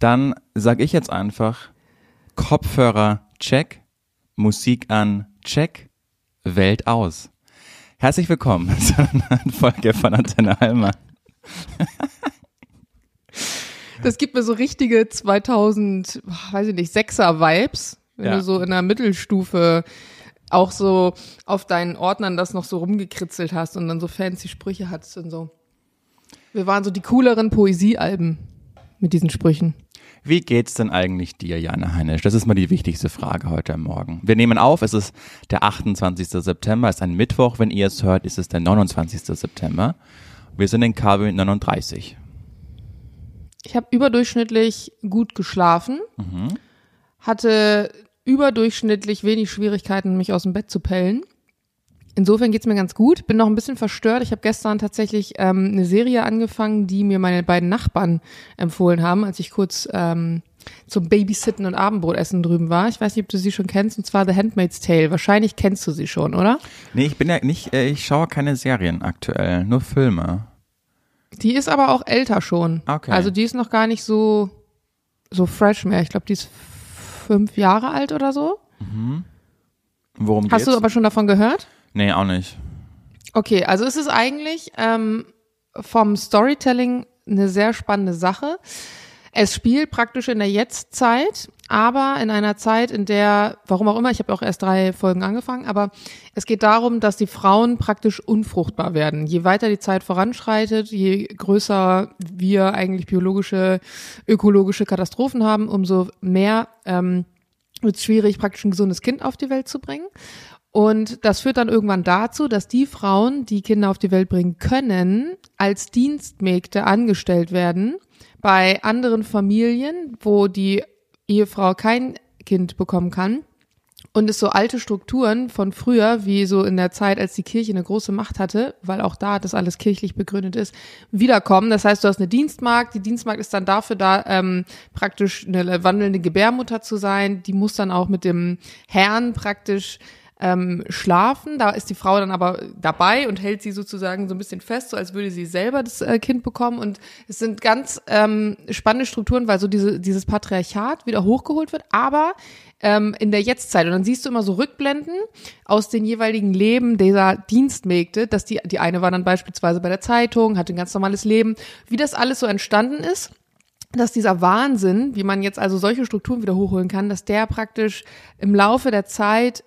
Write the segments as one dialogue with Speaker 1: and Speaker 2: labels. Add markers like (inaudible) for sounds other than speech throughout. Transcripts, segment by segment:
Speaker 1: Dann sage ich jetzt einfach Kopfhörer check, Musik an check, Welt aus. Herzlich willkommen (laughs) zu einer Folge von Antenne Alma.
Speaker 2: Das gibt mir so richtige 2000, weiß ich nicht, Sechser Vibes, wenn
Speaker 1: Ja.
Speaker 2: du so in der Mittelstufe auch so auf deinen Ordnern das noch so rumgekritzelt hast und dann so fancy Sprüche hattest und so. Wir waren so die cooleren Poesiealben mit diesen Sprüchen.
Speaker 1: Wie geht's denn eigentlich dir, Jana Heinisch? Das ist mal die wichtigste Frage heute Morgen. Wir nehmen auf, es ist der 28. September, es ist ein Mittwoch. Wenn ihr es hört, ist es der 29. September. Wir sind in KW 39.
Speaker 2: Ich habe überdurchschnittlich gut geschlafen, hatte überdurchschnittlich wenig Schwierigkeiten, mich aus dem Bett zu pellen. Insofern geht's mir ganz gut. Bin noch ein bisschen verstört. Ich habe gestern tatsächlich ähm, eine Serie angefangen, die mir meine beiden Nachbarn empfohlen haben, als ich kurz ähm, zum Babysitten und Abendbrotessen drüben war. Ich weiß nicht, ob du sie schon kennst, und zwar The Handmaid's Tale. Wahrscheinlich kennst du sie schon, oder?
Speaker 1: Nee, ich bin ja nicht, äh, ich schaue keine Serien aktuell, nur Filme.
Speaker 2: Die ist aber auch älter schon.
Speaker 1: Okay.
Speaker 2: Also die ist noch gar nicht so, so fresh mehr. Ich glaube, die ist fünf Jahre alt oder so.
Speaker 1: Worum
Speaker 2: Hast
Speaker 1: geht's?
Speaker 2: du aber schon davon gehört?
Speaker 1: Nee, auch nicht.
Speaker 2: Okay, also es ist eigentlich ähm, vom Storytelling eine sehr spannende Sache. Es spielt praktisch in der Jetztzeit, aber in einer Zeit, in der, warum auch immer, ich habe auch erst drei Folgen angefangen, aber es geht darum, dass die Frauen praktisch unfruchtbar werden. Je weiter die Zeit voranschreitet, je größer wir eigentlich biologische, ökologische Katastrophen haben, umso mehr ähm, wird es schwierig, praktisch ein gesundes Kind auf die Welt zu bringen. Und das führt dann irgendwann dazu, dass die Frauen, die Kinder auf die Welt bringen können, als Dienstmägde angestellt werden bei anderen Familien, wo die Ehefrau kein Kind bekommen kann. Und es so alte Strukturen von früher, wie so in der Zeit, als die Kirche eine große Macht hatte, weil auch da das alles kirchlich begründet ist, wiederkommen. Das heißt, du hast eine Dienstmagd. Die Dienstmagd ist dann dafür da, ähm, praktisch eine wandelnde Gebärmutter zu sein. Die muss dann auch mit dem Herrn praktisch ähm, schlafen. Da ist die Frau dann aber dabei und hält sie sozusagen so ein bisschen fest, so als würde sie selber das äh, Kind bekommen. Und es sind ganz ähm, spannende Strukturen, weil so diese, dieses Patriarchat wieder hochgeholt wird, aber ähm, in der Jetztzeit. Und dann siehst du immer so Rückblenden aus den jeweiligen Leben dieser Dienstmägde, dass die, die eine war dann beispielsweise bei der Zeitung, hatte ein ganz normales Leben, wie das alles so entstanden ist dass dieser Wahnsinn, wie man jetzt also solche Strukturen wieder hochholen kann, dass der praktisch im Laufe der Zeit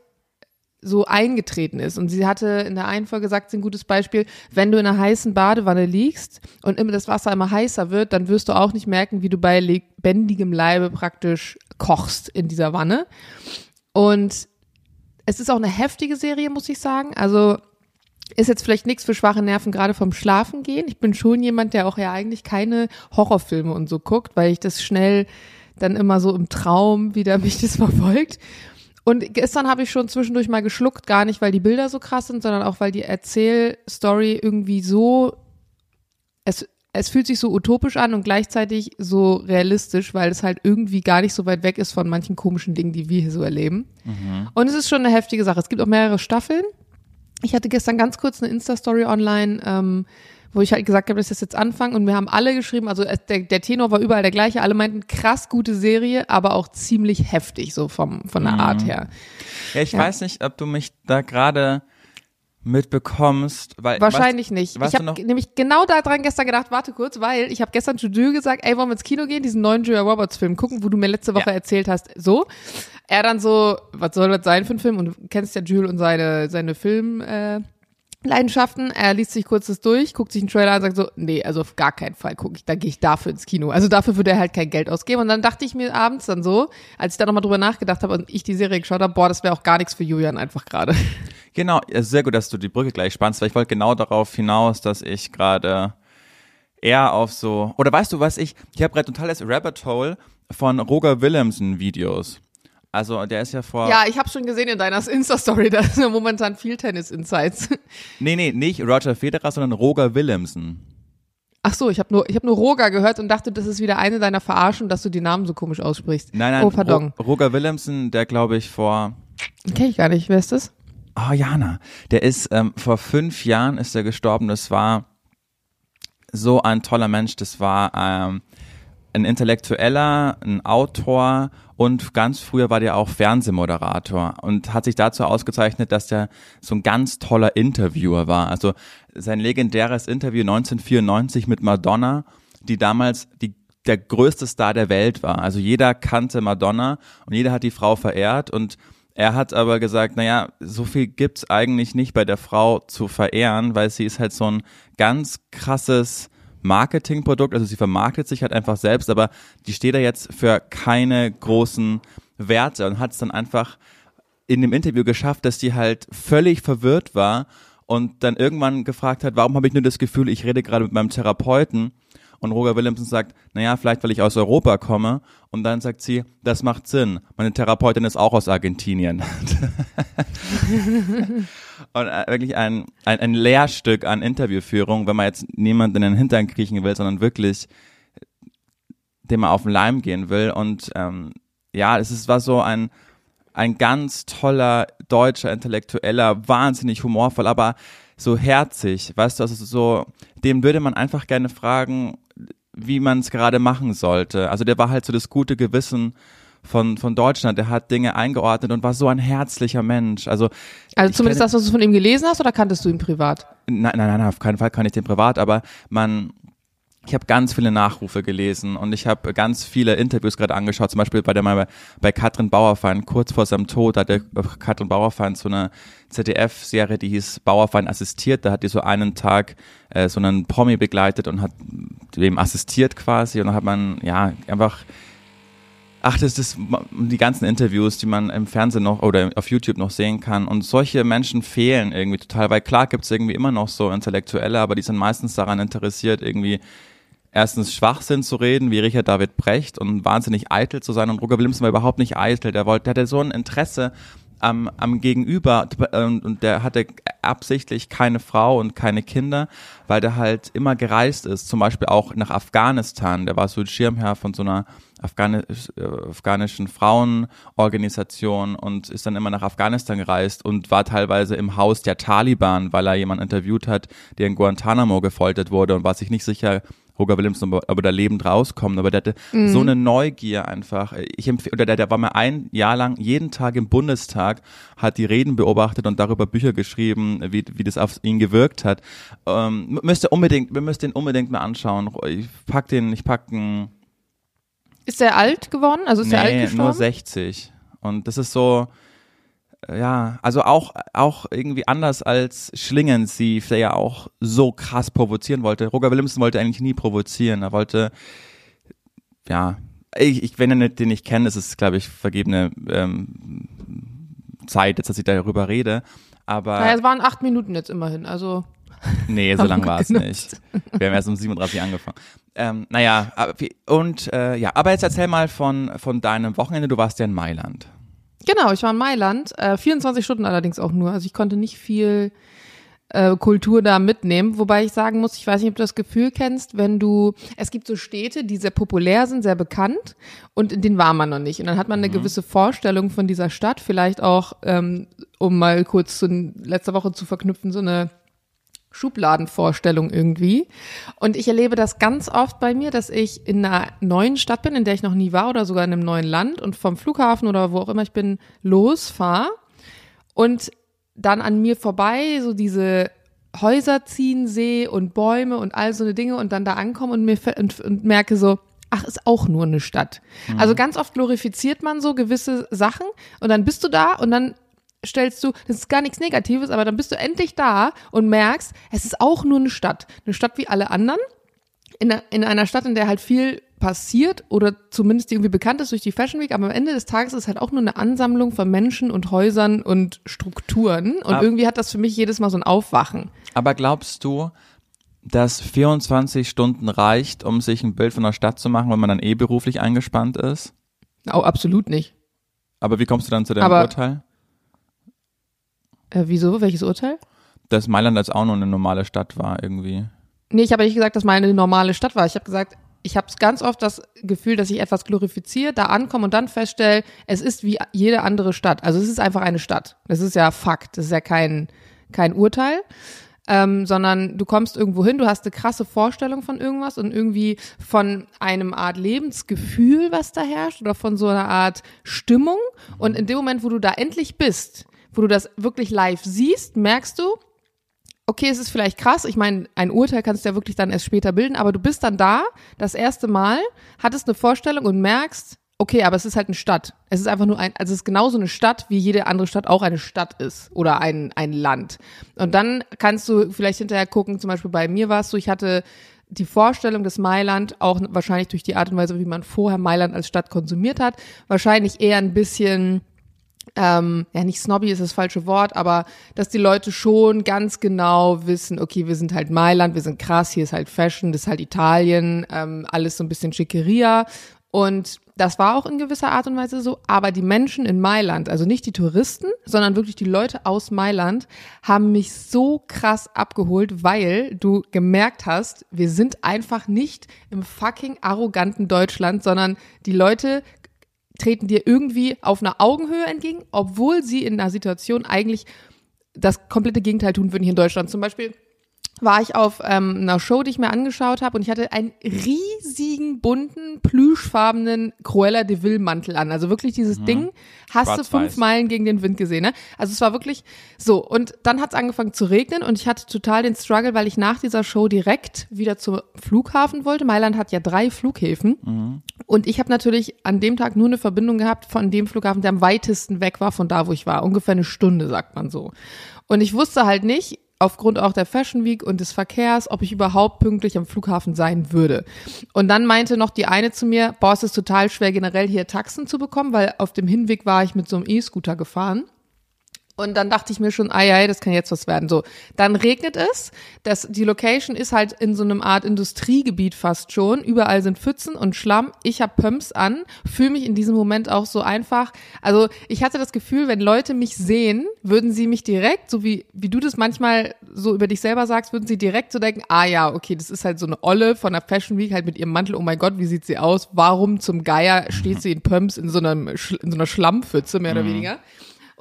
Speaker 2: so eingetreten ist. Und sie hatte in der einen Folge gesagt, sie ein gutes Beispiel, wenn du in einer heißen Badewanne liegst und immer das Wasser immer heißer wird, dann wirst du auch nicht merken, wie du bei lebendigem Leibe praktisch kochst in dieser Wanne. Und es ist auch eine heftige Serie, muss ich sagen. Also ist jetzt vielleicht nichts für schwache Nerven, gerade vom Schlafen gehen. Ich bin schon jemand, der auch ja eigentlich keine Horrorfilme und so guckt, weil ich das schnell dann immer so im Traum wieder (laughs) mich das verfolgt. Und gestern habe ich schon zwischendurch mal geschluckt, gar nicht, weil die Bilder so krass sind, sondern auch, weil die Erzählstory irgendwie so, es, es fühlt sich so utopisch an und gleichzeitig so realistisch, weil es halt irgendwie gar nicht so weit weg ist von manchen komischen Dingen, die wir hier so erleben. Und es ist schon eine heftige Sache. Es gibt auch mehrere Staffeln. Ich hatte gestern ganz kurz eine Insta-Story online, ähm, wo ich halt gesagt habe, dass ich das jetzt anfange und wir haben alle geschrieben, also der, der Tenor war überall der gleiche, alle meinten krass gute Serie, aber auch ziemlich heftig so vom, von der Art her.
Speaker 1: Ja, ich
Speaker 2: Ja.
Speaker 1: weiß nicht, ob du mich da gerade mitbekommst, weil
Speaker 2: Wahrscheinlich nicht.
Speaker 1: weißt
Speaker 2: ich habe nämlich genau daran gestern gedacht, warte kurz, weil ich habe gestern zu Jules gesagt, ey, wollen wir ins Kino gehen, diesen neuen Julia Roberts Film gucken, wo du mir letzte Woche
Speaker 1: Ja.
Speaker 2: erzählt hast, so. Er dann so, was soll das sein für ein Film? Und du kennst ja Jules und seine, seine Film, äh, Leidenschaften. Er liest sich kurz das durch, guckt sich einen Trailer an und sagt so, nee, also auf gar keinen Fall gucke ich, da gehe ich dafür ins Kino. Also dafür würde er halt kein Geld ausgeben. Und dann dachte ich mir abends dann so, als ich da nochmal drüber nachgedacht habe und ich die Serie geschaut habe, boah, das wäre auch gar nichts für Julian einfach gerade.
Speaker 1: Genau, sehr gut, dass du die Brücke gleich spannst, weil ich wollte genau darauf hinaus, dass ich gerade eher auf so, oder weißt du was, ich, ich habe gerade totales Rabbit Hole von Roger Williamson Videos. Also der ist ja vor,
Speaker 2: Ja, ich habe schon gesehen in deiner (laughs) Insta-Story, da sind ja momentan viel Tennis-Insights. (laughs)
Speaker 1: nee, nee, nicht Roger Federer, sondern Roger Williamson.
Speaker 2: Ach so, ich habe nur, ich habe nur Roger gehört und dachte, das ist wieder eine deiner Verarschen, dass du die Namen so komisch aussprichst.
Speaker 1: Nein, nein,
Speaker 2: Oh, pardon.
Speaker 1: Ro Roger Williamson, der glaube ich vor,
Speaker 2: Kenn ich gar nicht. Wer ist das?
Speaker 1: oh Jana, der ist, ähm, vor fünf Jahren ist er gestorben, das war so ein toller Mensch, das war, ähm, ein Intellektueller, ein Autor und ganz früher war der auch Fernsehmoderator und hat sich dazu ausgezeichnet, dass der so ein ganz toller Interviewer war. Also sein legendäres Interview 1994 mit Madonna, die damals die der größte Star der Welt war. Also jeder kannte Madonna und jeder hat die Frau verehrt und er hat aber gesagt, naja, so viel gibt's eigentlich nicht bei der Frau zu verehren, weil sie ist halt so ein ganz krasses Marketingprodukt. Also sie vermarktet sich halt einfach selbst, aber die steht da jetzt für keine großen Werte und hat es dann einfach in dem Interview geschafft, dass die halt völlig verwirrt war und dann irgendwann gefragt hat, warum habe ich nur das Gefühl, ich rede gerade mit meinem Therapeuten und Roger Williamson sagt, naja, vielleicht weil ich aus Europa komme. Und dann sagt sie, das macht Sinn. Meine Therapeutin ist auch aus Argentinien. (laughs) (laughs) und äh, wirklich ein, ein, ein Lehrstück an Interviewführung, wenn man jetzt niemanden in den Hintern kriechen will, sondern wirklich dem man auf den Leim gehen will. Und ähm, ja, es ist, war so ein, ein ganz toller deutscher Intellektueller, wahnsinnig humorvoll, aber so herzig, weißt du, also so, dem würde man einfach gerne fragen, wie man es gerade machen sollte. Also der war halt so das gute Gewissen von, von Deutschland. Der hat Dinge eingeordnet und war so ein herzlicher Mensch. Also,
Speaker 2: also zumindest das, was du von ihm gelesen hast, oder kanntest du ihn privat?
Speaker 1: Nein, nein, nein, auf keinen Fall kann ich den privat, aber man, ich habe ganz viele Nachrufe gelesen und ich habe ganz viele Interviews gerade angeschaut, zum Beispiel bei der bei, bei Katrin Bauerfein, kurz vor seinem Tod hat der Katrin Bauerfein so eine ZDF-Serie, die hieß Bauerfein assistiert, da hat die so einen Tag äh, so einen Promi begleitet und hat dem assistiert quasi und dann hat man ja einfach Ach, das ist die ganzen Interviews, die man im Fernsehen noch oder auf YouTube noch sehen kann. Und solche Menschen fehlen irgendwie total, weil klar gibt's irgendwie immer noch so Intellektuelle, aber die sind meistens daran interessiert, irgendwie erstens Schwachsinn zu reden, wie Richard David Brecht und wahnsinnig eitel zu sein. Und Roger Williamson war überhaupt nicht eitel. Der wollte, der hatte so ein Interesse am, am Gegenüber und der hatte absichtlich keine Frau und keine Kinder, weil der halt immer gereist ist, zum Beispiel auch nach Afghanistan. Der war so Schirmherr von so einer Afghani äh, afghanischen Frauenorganisation und ist dann immer nach Afghanistan gereist und war teilweise im Haus der Taliban, weil er jemanden interviewt hat, der in Guantanamo gefoltert wurde und war sich nicht sicher, Roger Williams, ob er da lebend rauskommt, aber der hatte mhm. so eine Neugier einfach. Ich oder der, der war mal ein Jahr lang jeden Tag im Bundestag, hat die Reden beobachtet und darüber Bücher geschrieben, wie, wie das auf ihn gewirkt hat. Ähm, müsste unbedingt, wir müssen den unbedingt mal anschauen. Ich pack den, ich pack einen
Speaker 2: ist er alt geworden? Also ist
Speaker 1: nee,
Speaker 2: er alt gestorben?
Speaker 1: nur 60. Und das ist so, ja, also auch, auch irgendwie anders als Schlingensief, der ja auch so krass provozieren wollte. Roger Williamson wollte eigentlich nie provozieren. Er wollte, ja, ich, ich wenn er nicht, den ich kenne, ist es, glaube ich, vergebene ähm, Zeit, jetzt, dass ich darüber rede. Aber.
Speaker 2: Naja, es waren acht Minuten jetzt immerhin, also. (laughs)
Speaker 1: Nee, so lang war es nicht. Wir haben erst um 37 angefangen. Ähm, naja, und äh, ja, aber jetzt erzähl mal von, von deinem Wochenende. Du warst ja in Mailand.
Speaker 2: Genau, ich war in Mailand. Äh, 24 Stunden allerdings auch nur. Also ich konnte nicht viel äh, Kultur da mitnehmen. Wobei ich sagen muss, ich weiß nicht, ob du das Gefühl kennst, wenn du, es gibt so Städte, die sehr populär sind, sehr bekannt und in denen war man noch nicht. Und dann hat man eine mhm. gewisse Vorstellung von dieser Stadt, vielleicht auch, ähm, um mal kurz zu letzter Woche zu verknüpfen, so eine Schubladenvorstellung irgendwie. Und ich erlebe das ganz oft bei mir, dass ich in einer neuen Stadt bin, in der ich noch nie war oder sogar in einem neuen Land und vom Flughafen oder wo auch immer ich bin, losfahre und dann an mir vorbei so diese Häuser ziehen sehe und Bäume und all so eine Dinge und dann da ankomme und mir und, und merke so, ach, ist auch nur eine Stadt. Mhm. Also ganz oft glorifiziert man so gewisse Sachen und dann bist du da und dann stellst du, das ist gar nichts Negatives, aber dann bist du endlich da und merkst, es ist auch nur eine Stadt. Eine Stadt wie alle anderen. In, in einer Stadt, in der halt viel passiert oder zumindest irgendwie bekannt ist durch die Fashion Week, aber am Ende des Tages ist es halt auch nur eine Ansammlung von Menschen und Häusern und Strukturen und aber, irgendwie hat das für mich jedes Mal so ein Aufwachen.
Speaker 1: Aber glaubst du, dass 24 Stunden reicht, um sich ein Bild von der Stadt zu machen, wenn man dann eh beruflich eingespannt ist?
Speaker 2: Oh, absolut nicht.
Speaker 1: Aber wie kommst du dann zu deinem aber, Urteil?
Speaker 2: Äh, wieso? Welches Urteil?
Speaker 1: Dass Mailand als auch nur eine normale Stadt war irgendwie.
Speaker 2: Nee, ich habe nicht gesagt, dass meine eine normale Stadt war. Ich habe gesagt, ich habe ganz oft das Gefühl, dass ich etwas glorifiziere, da ankomme und dann feststelle, es ist wie jede andere Stadt. Also es ist einfach eine Stadt. Das ist ja Fakt. Das ist ja kein, kein Urteil. ähm, sondern du kommst irgendwo hin, du hast eine krasse Vorstellung von irgendwas und irgendwie von einem Art Lebensgefühl, was da herrscht oder von so einer Art Stimmung. Und in dem Moment, wo du da endlich bist, wo du das wirklich live siehst, merkst du, okay, es ist vielleicht krass. Ich meine, ein Urteil kannst du ja wirklich dann erst später bilden, aber du bist dann da, das erste Mal, hattest eine Vorstellung und merkst, okay, aber es ist halt eine Stadt. Es ist einfach nur ein, also es ist genauso eine Stadt, wie jede andere Stadt auch eine Stadt ist oder ein, ein Land. Und dann kannst du vielleicht hinterher gucken, zum Beispiel bei mir war es so, ich hatte die Vorstellung des Mailand, auch wahrscheinlich durch die Art und Weise, wie man vorher Mailand als Stadt konsumiert hat, wahrscheinlich eher ein bisschen ähm, ja nicht snobby ist das falsche Wort, aber dass die Leute schon ganz genau wissen, okay, wir sind halt Mailand, wir sind krass, hier ist halt Fashion, das ist halt Italien, ähm, alles so ein bisschen Schickeria. Und das war auch in gewisser Art und Weise so, aber die Menschen in Mailand, also nicht die Touristen, sondern wirklich die Leute aus Mailand, haben mich so krass abgeholt, weil du gemerkt hast, wir sind einfach nicht im fucking arroganten Deutschland, sondern die Leute treten dir irgendwie auf einer Augenhöhe entgegen, obwohl sie in einer Situation eigentlich das komplette Gegenteil tun würden hier in Deutschland. Zum Beispiel war ich auf ähm, einer Show, die ich mir angeschaut habe und ich hatte einen riesigen, bunten, plüschfarbenen Cruella de Vil Mantel an. Also wirklich dieses mhm. Ding hast du fünf Meilen gegen den Wind gesehen. Ne? Also es war wirklich so. Und dann hat es angefangen zu regnen und ich hatte total den Struggle, weil ich nach dieser Show direkt wieder zum Flughafen wollte. Mailand hat ja drei Flughäfen. Mhm. Und ich habe natürlich an dem Tag nur eine Verbindung gehabt von dem Flughafen, der am weitesten weg war von da, wo ich war. Ungefähr eine Stunde, sagt man so. Und ich wusste halt nicht, aufgrund auch der Fashion Week und des Verkehrs, ob ich überhaupt pünktlich am Flughafen sein würde. Und dann meinte noch die eine zu mir, boah, es ist total schwer generell hier Taxen zu bekommen, weil auf dem Hinweg war ich mit so einem E-Scooter gefahren. Und dann dachte ich mir schon, ai, ai, das kann jetzt was werden. So, dann regnet es. Das, die Location ist halt in so einem Art Industriegebiet fast schon. Überall sind Pfützen und Schlamm. Ich habe Pumps an, fühle mich in diesem Moment auch so einfach. Also ich hatte das Gefühl, wenn Leute mich sehen, würden sie mich direkt, so wie, wie du das manchmal so über dich selber sagst, würden sie direkt so denken, ah ja, okay, das ist halt so eine Olle von der Fashion Week halt mit ihrem Mantel. Oh mein Gott, wie sieht sie aus? Warum zum Geier steht sie in Pumps in so, einem, in so einer Schlammpfütze, mehr oder mhm. weniger?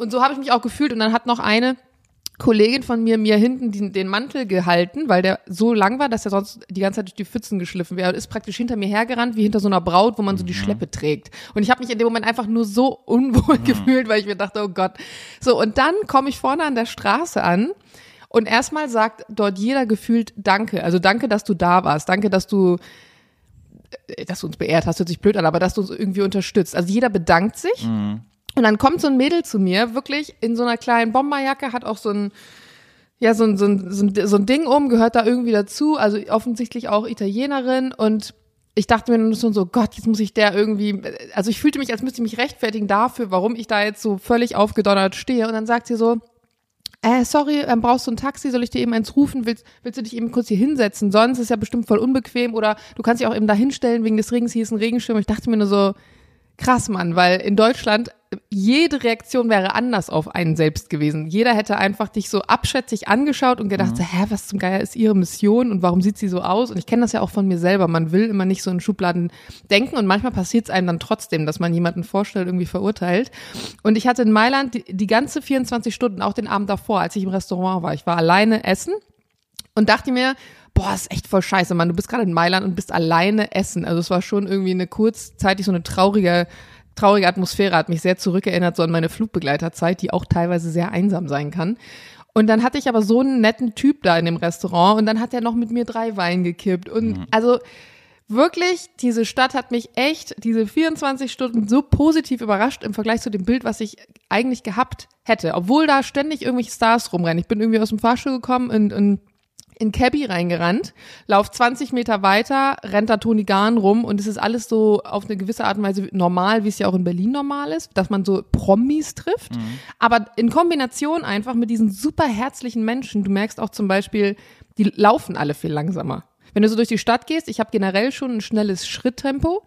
Speaker 2: Und so habe ich mich auch gefühlt. Und dann hat noch eine Kollegin von mir mir hinten den, den Mantel gehalten, weil der so lang war, dass er sonst die ganze Zeit durch die Pfützen geschliffen wäre. Ist praktisch hinter mir hergerannt, wie hinter so einer Braut, wo man so die mhm. Schleppe trägt. Und ich habe mich in dem Moment einfach nur so unwohl mhm. gefühlt, weil ich mir dachte, oh Gott. So, und dann komme ich vorne an der Straße an. Und erstmal sagt dort jeder gefühlt Danke. Also danke, dass du da warst. Danke, dass du äh, dass du uns beehrt hast, hört sich blöd an, aber dass du uns irgendwie unterstützt. Also jeder bedankt sich. Mhm. Und dann kommt so ein Mädel zu mir, wirklich in so einer kleinen Bomberjacke, hat auch so ein, ja, so ein, so ein, so ein, so ein Ding um, gehört da irgendwie dazu, also offensichtlich auch Italienerin und ich dachte mir nur so, Gott, jetzt muss ich der irgendwie, also ich fühlte mich, als müsste ich mich rechtfertigen dafür, warum ich da jetzt so völlig aufgedonnert stehe. Und dann sagt sie so, äh, sorry, ähm, brauchst du ein Taxi, soll ich dir eben eins rufen? Willst, willst du dich eben kurz hier hinsetzen? Sonst ist ja bestimmt voll unbequem oder du kannst dich auch eben da hinstellen wegen des Regens, hier ist ein Regenschirm. Ich dachte mir nur so, krass, Mann, weil in Deutschland jede Reaktion wäre anders auf einen selbst gewesen. Jeder hätte einfach dich so abschätzig angeschaut und gedacht, mhm. so, hä, was zum Geier ist ihre Mission und warum sieht sie so aus? Und ich kenne das ja auch von mir selber. Man will immer nicht so in Schubladen denken und manchmal passiert es einem dann trotzdem, dass man jemanden vorstellt, irgendwie verurteilt. Und ich hatte in Mailand die, die ganze 24 Stunden, auch den Abend davor, als ich im Restaurant war. Ich war alleine essen und dachte mir, boah, ist echt voll scheiße, Mann. Du bist gerade in Mailand und bist alleine essen. Also es war schon irgendwie eine kurzzeitig so eine traurige, traurige Atmosphäre, hat mich sehr zurückerinnert, so an meine Flugbegleiterzeit, die auch teilweise sehr einsam sein kann. Und dann hatte ich aber so einen netten Typ da in dem Restaurant und dann hat er noch mit mir drei Wein gekippt. Und mhm. also wirklich, diese Stadt hat mich echt diese 24 Stunden so positiv überrascht im Vergleich zu dem Bild, was ich eigentlich gehabt hätte. Obwohl da ständig irgendwelche Stars rumrennen. Ich bin irgendwie aus dem Fahrstuhl gekommen und, und in Cabby reingerannt, lauf 20 Meter weiter, rennt da Toni Garn rum und es ist alles so auf eine gewisse Art und Weise normal, wie es ja auch in Berlin normal ist, dass man so Promis trifft. Mhm. Aber in Kombination einfach mit diesen super herzlichen Menschen, du merkst auch zum Beispiel, die laufen alle viel langsamer. Wenn du so durch die Stadt gehst, ich habe generell schon ein schnelles Schritttempo.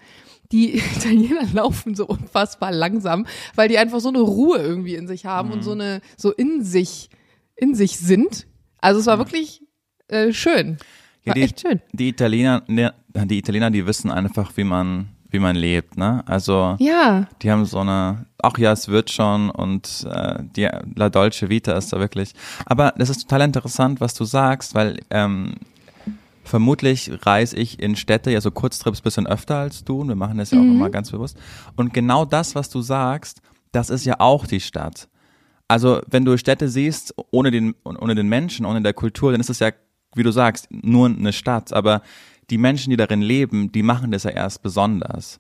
Speaker 2: Die (laughs) Italiener laufen so unfassbar langsam, weil die einfach so eine Ruhe irgendwie in sich haben mhm. und so eine so in sich in sich sind. Also es war mhm. wirklich äh, schön.
Speaker 1: Ja, die, echt schön. Die Italiener, ne, die Italiener, die wissen einfach, wie man wie man lebt, ne? Also
Speaker 2: Ja,
Speaker 1: die haben so eine, ach ja, es wird schon und äh, die La Dolce Vita ist da wirklich. Aber das ist total interessant, was du sagst, weil ähm, vermutlich reise ich in Städte ja so Kurztrips bisschen öfter als du und wir machen das ja auch immer ganz bewusst. Und genau das, was du sagst, das ist ja auch die Stadt. Also wenn du Städte siehst, ohne den, ohne den Menschen, ohne der Kultur, dann ist es ja, wie du sagst, nur eine Stadt. Aber die Menschen, die darin leben, die machen das ja erst besonders.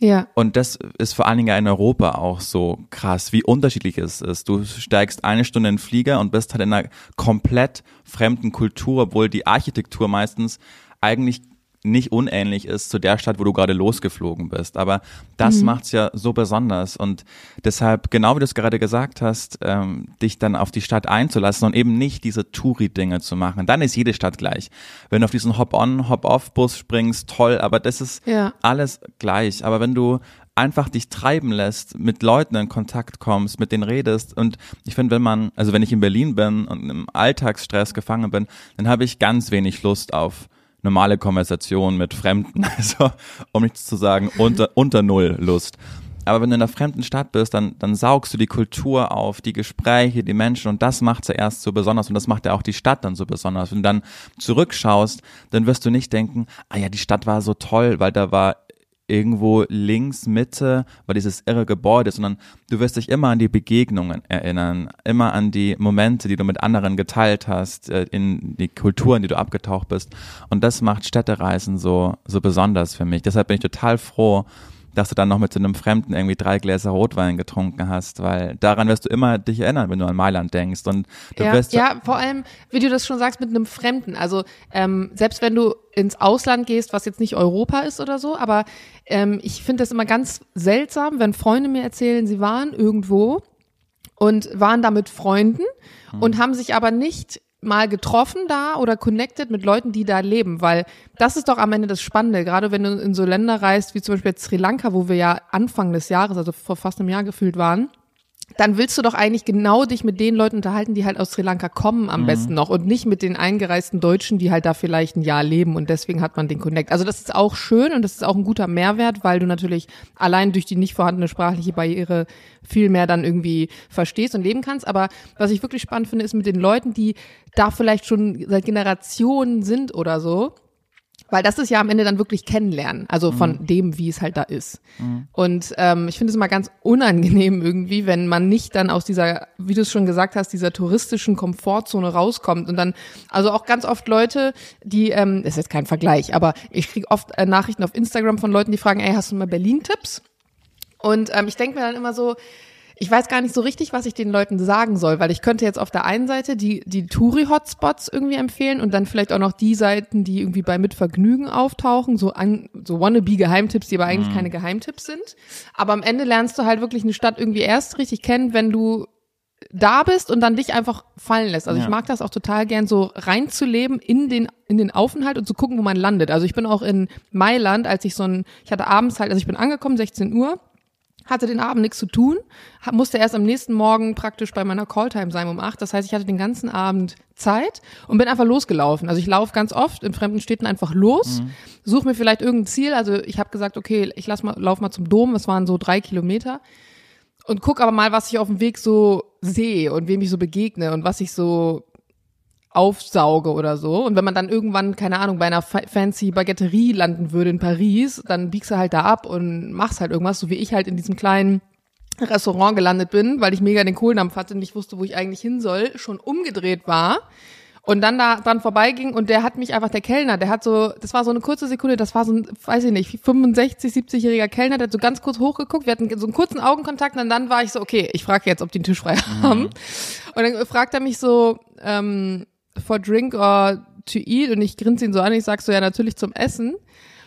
Speaker 2: ja.
Speaker 1: Und das ist vor allen Dingen ja in Europa auch so krass, wie unterschiedlich es ist. Du steigst eine Stunde in den Flieger und bist halt in einer komplett fremden Kultur, obwohl die Architektur meistens eigentlich nicht unähnlich ist zu der Stadt, wo du gerade losgeflogen bist. Aber das macht's ja so besonders. Und deshalb, genau wie du es gerade gesagt hast, ähm, dich dann auf die Stadt einzulassen und eben nicht diese Touri-Dinge zu machen. Dann ist jede Stadt gleich. Wenn du auf diesen Hop-on, Hop-off-Bus springst, toll, aber das ist
Speaker 2: Ja.
Speaker 1: alles gleich. Aber wenn du einfach dich treiben lässt, mit Leuten in Kontakt kommst, mit denen redest und ich finde, wenn man, also wenn ich in Berlin bin und im Alltagsstress gefangen bin, dann habe ich ganz wenig Lust auf normale Konversation mit Fremden, (laughs) also um nicht zu sagen unter, unter null Lust. Aber wenn du in einer fremden Stadt bist, dann, dann saugst du die Kultur auf, die Gespräche, die Menschen und das macht sie erst so besonders und das macht ja auch die Stadt dann so besonders. Wenn du dann zurückschaust, dann wirst du nicht denken, ah ja, die Stadt war so toll, weil da war irgendwo links, Mitte, war dieses irre Gebäude, sondern du wirst dich immer an die Begegnungen erinnern, immer an die Momente, die du mit anderen geteilt hast, äh, in die Kulturen, die du abgetaucht bist. Und das macht Städtereisen so, so besonders für mich. Deshalb bin ich total froh, dass du dann noch mit so einem Fremden irgendwie drei Gläser Rotwein getrunken hast, weil daran wirst du immer dich erinnern, wenn du an Mailand denkst. Und du
Speaker 2: Ja,
Speaker 1: wirst
Speaker 2: ja, vor allem, wie du das schon sagst, mit einem Fremden. Also ähm, selbst wenn du ins Ausland gehst, was jetzt nicht Europa ist oder so, aber ähm, ich finde das immer ganz seltsam, wenn Freunde mir erzählen, sie waren irgendwo und waren da mit Freunden und haben sich aber nicht mal getroffen da oder connected mit Leuten, die da leben, weil das ist doch am Ende das Spannende, gerade wenn du in so Länder reist, wie zum Beispiel Sri Lanka, wo wir ja Anfang des Jahres, also vor fast einem Jahr gefühlt waren, dann willst du doch eigentlich genau dich mit den Leuten unterhalten, die halt aus Sri Lanka kommen am besten noch und nicht mit den eingereisten Deutschen, die halt da vielleicht ein Jahr leben und deswegen hat man den Connect. Also das ist auch schön und das ist auch ein guter Mehrwert, weil du natürlich allein durch die nicht vorhandene sprachliche Barriere viel mehr dann irgendwie verstehst und leben kannst. Aber was ich wirklich spannend finde, ist mit den Leuten, die da vielleicht schon seit Generationen sind oder so, weil das ist ja am Ende dann wirklich kennenlernen, also von dem, wie es halt da ist. Und ähm, ich finde es immer ganz unangenehm irgendwie, wenn man nicht dann aus dieser, wie du es schon gesagt hast, dieser touristischen Komfortzone rauskommt und dann, also auch ganz oft Leute, die, ähm, ist jetzt kein Vergleich, aber ich kriege oft äh, Nachrichten auf Instagram von Leuten, die fragen, ey, hast du mal Berlin-Tipps? Und ähm, ich denke mir dann immer so, ich weiß gar nicht so richtig, was ich den Leuten sagen soll, weil ich könnte jetzt auf der einen Seite die, die Touri-Hotspots irgendwie empfehlen und dann vielleicht auch noch die Seiten, die irgendwie bei Mitvergnügen auftauchen, so an, so wannabe-Geheimtipps, die aber eigentlich keine Geheimtipps sind. Aber am Ende lernst du halt wirklich eine Stadt irgendwie erst richtig kennen, wenn du da bist und dann dich einfach fallen lässt. Also
Speaker 1: Ja.
Speaker 2: ich mag das auch total gern, so reinzuleben in den, in den Aufenthalt und zu gucken, wo man landet. Also ich bin auch in Mailand, als ich so ein, ich hatte abends halt, also ich bin angekommen, 16 Uhr, hatte den Abend nichts zu tun, musste erst am nächsten Morgen praktisch bei meiner Calltime sein um acht. Das heißt, ich hatte den ganzen Abend Zeit und bin einfach losgelaufen. Also ich laufe ganz oft in fremden Städten einfach los, suche mir vielleicht irgendein Ziel. Also ich habe gesagt, okay, ich lass mal, lauf mal zum Dom. Das waren so drei Kilometer und guck aber mal, was ich auf dem Weg so sehe und wem ich so begegne und was ich so aufsauge oder so. Und wenn man dann irgendwann, keine Ahnung, bei einer fa- fancy Baguetterie landen würde in Paris, dann biegst du halt da ab und machst halt irgendwas, so wie ich halt in diesem kleinen Restaurant gelandet bin, weil ich mega den Kohldampf hatte und nicht wusste, wo ich eigentlich hin soll, schon umgedreht war und dann da dran vorbeiging und der hat mich einfach, der Kellner, der hat so, das war so eine kurze Sekunde, das war so ein, weiß ich nicht, 65, 70-jähriger Kellner, der hat so ganz kurz hochgeguckt, wir hatten so einen kurzen Augenkontakt und dann war ich so, okay, ich frage jetzt, ob die einen Tisch frei haben. Und dann fragt er mich so, ähm, for drink or to eat und ich grinse ihn so an, ich sag so, ja, natürlich zum Essen.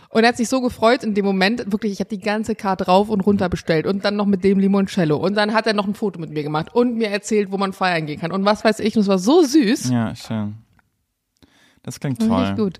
Speaker 2: Und er hat sich so gefreut in dem Moment, wirklich, ich habe die ganze Karte rauf und runter bestellt und dann noch mit dem Limoncello. Und dann hat er noch ein Foto mit mir gemacht und mir erzählt, wo man feiern gehen kann. Und was weiß ich, und es war so süß.
Speaker 1: Ja, schön. Das klingt toll.
Speaker 2: Richtig gut.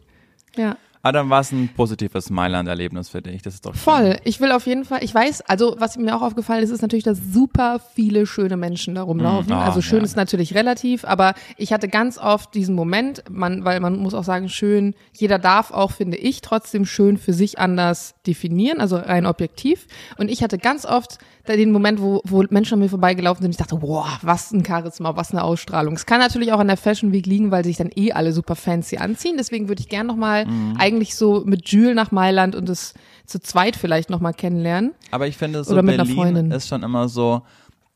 Speaker 2: Ja.
Speaker 1: Aber dann war es ein positives Mailand-Erlebnis für dich. Das ist doch schön.
Speaker 2: Voll. Ich will auf jeden Fall, ich weiß, also was mir auch aufgefallen ist, ist natürlich, dass super viele schöne Menschen da rumlaufen.
Speaker 1: Mm, oh,
Speaker 2: also schön
Speaker 1: ja.
Speaker 2: ist natürlich relativ, aber ich hatte ganz oft diesen Moment, man, weil man muss auch sagen, schön, jeder darf auch, finde ich, trotzdem schön für sich anders definieren, also rein objektiv. Und ich hatte ganz oft den Moment, wo, wo Menschen an mir vorbeigelaufen sind, ich dachte, boah, was ein Charisma, was eine Ausstrahlung. Es kann natürlich auch an der Fashion Week liegen, weil sich dann eh alle super fancy anziehen. Deswegen würde ich gern nochmal
Speaker 1: Mhm.
Speaker 2: eigentlich so mit Jules nach Mailand und es zu zweit vielleicht nochmal kennenlernen.
Speaker 1: Aber ich finde, so
Speaker 2: Oder mit einer
Speaker 1: Berlin
Speaker 2: Freundin.
Speaker 1: ist schon immer so,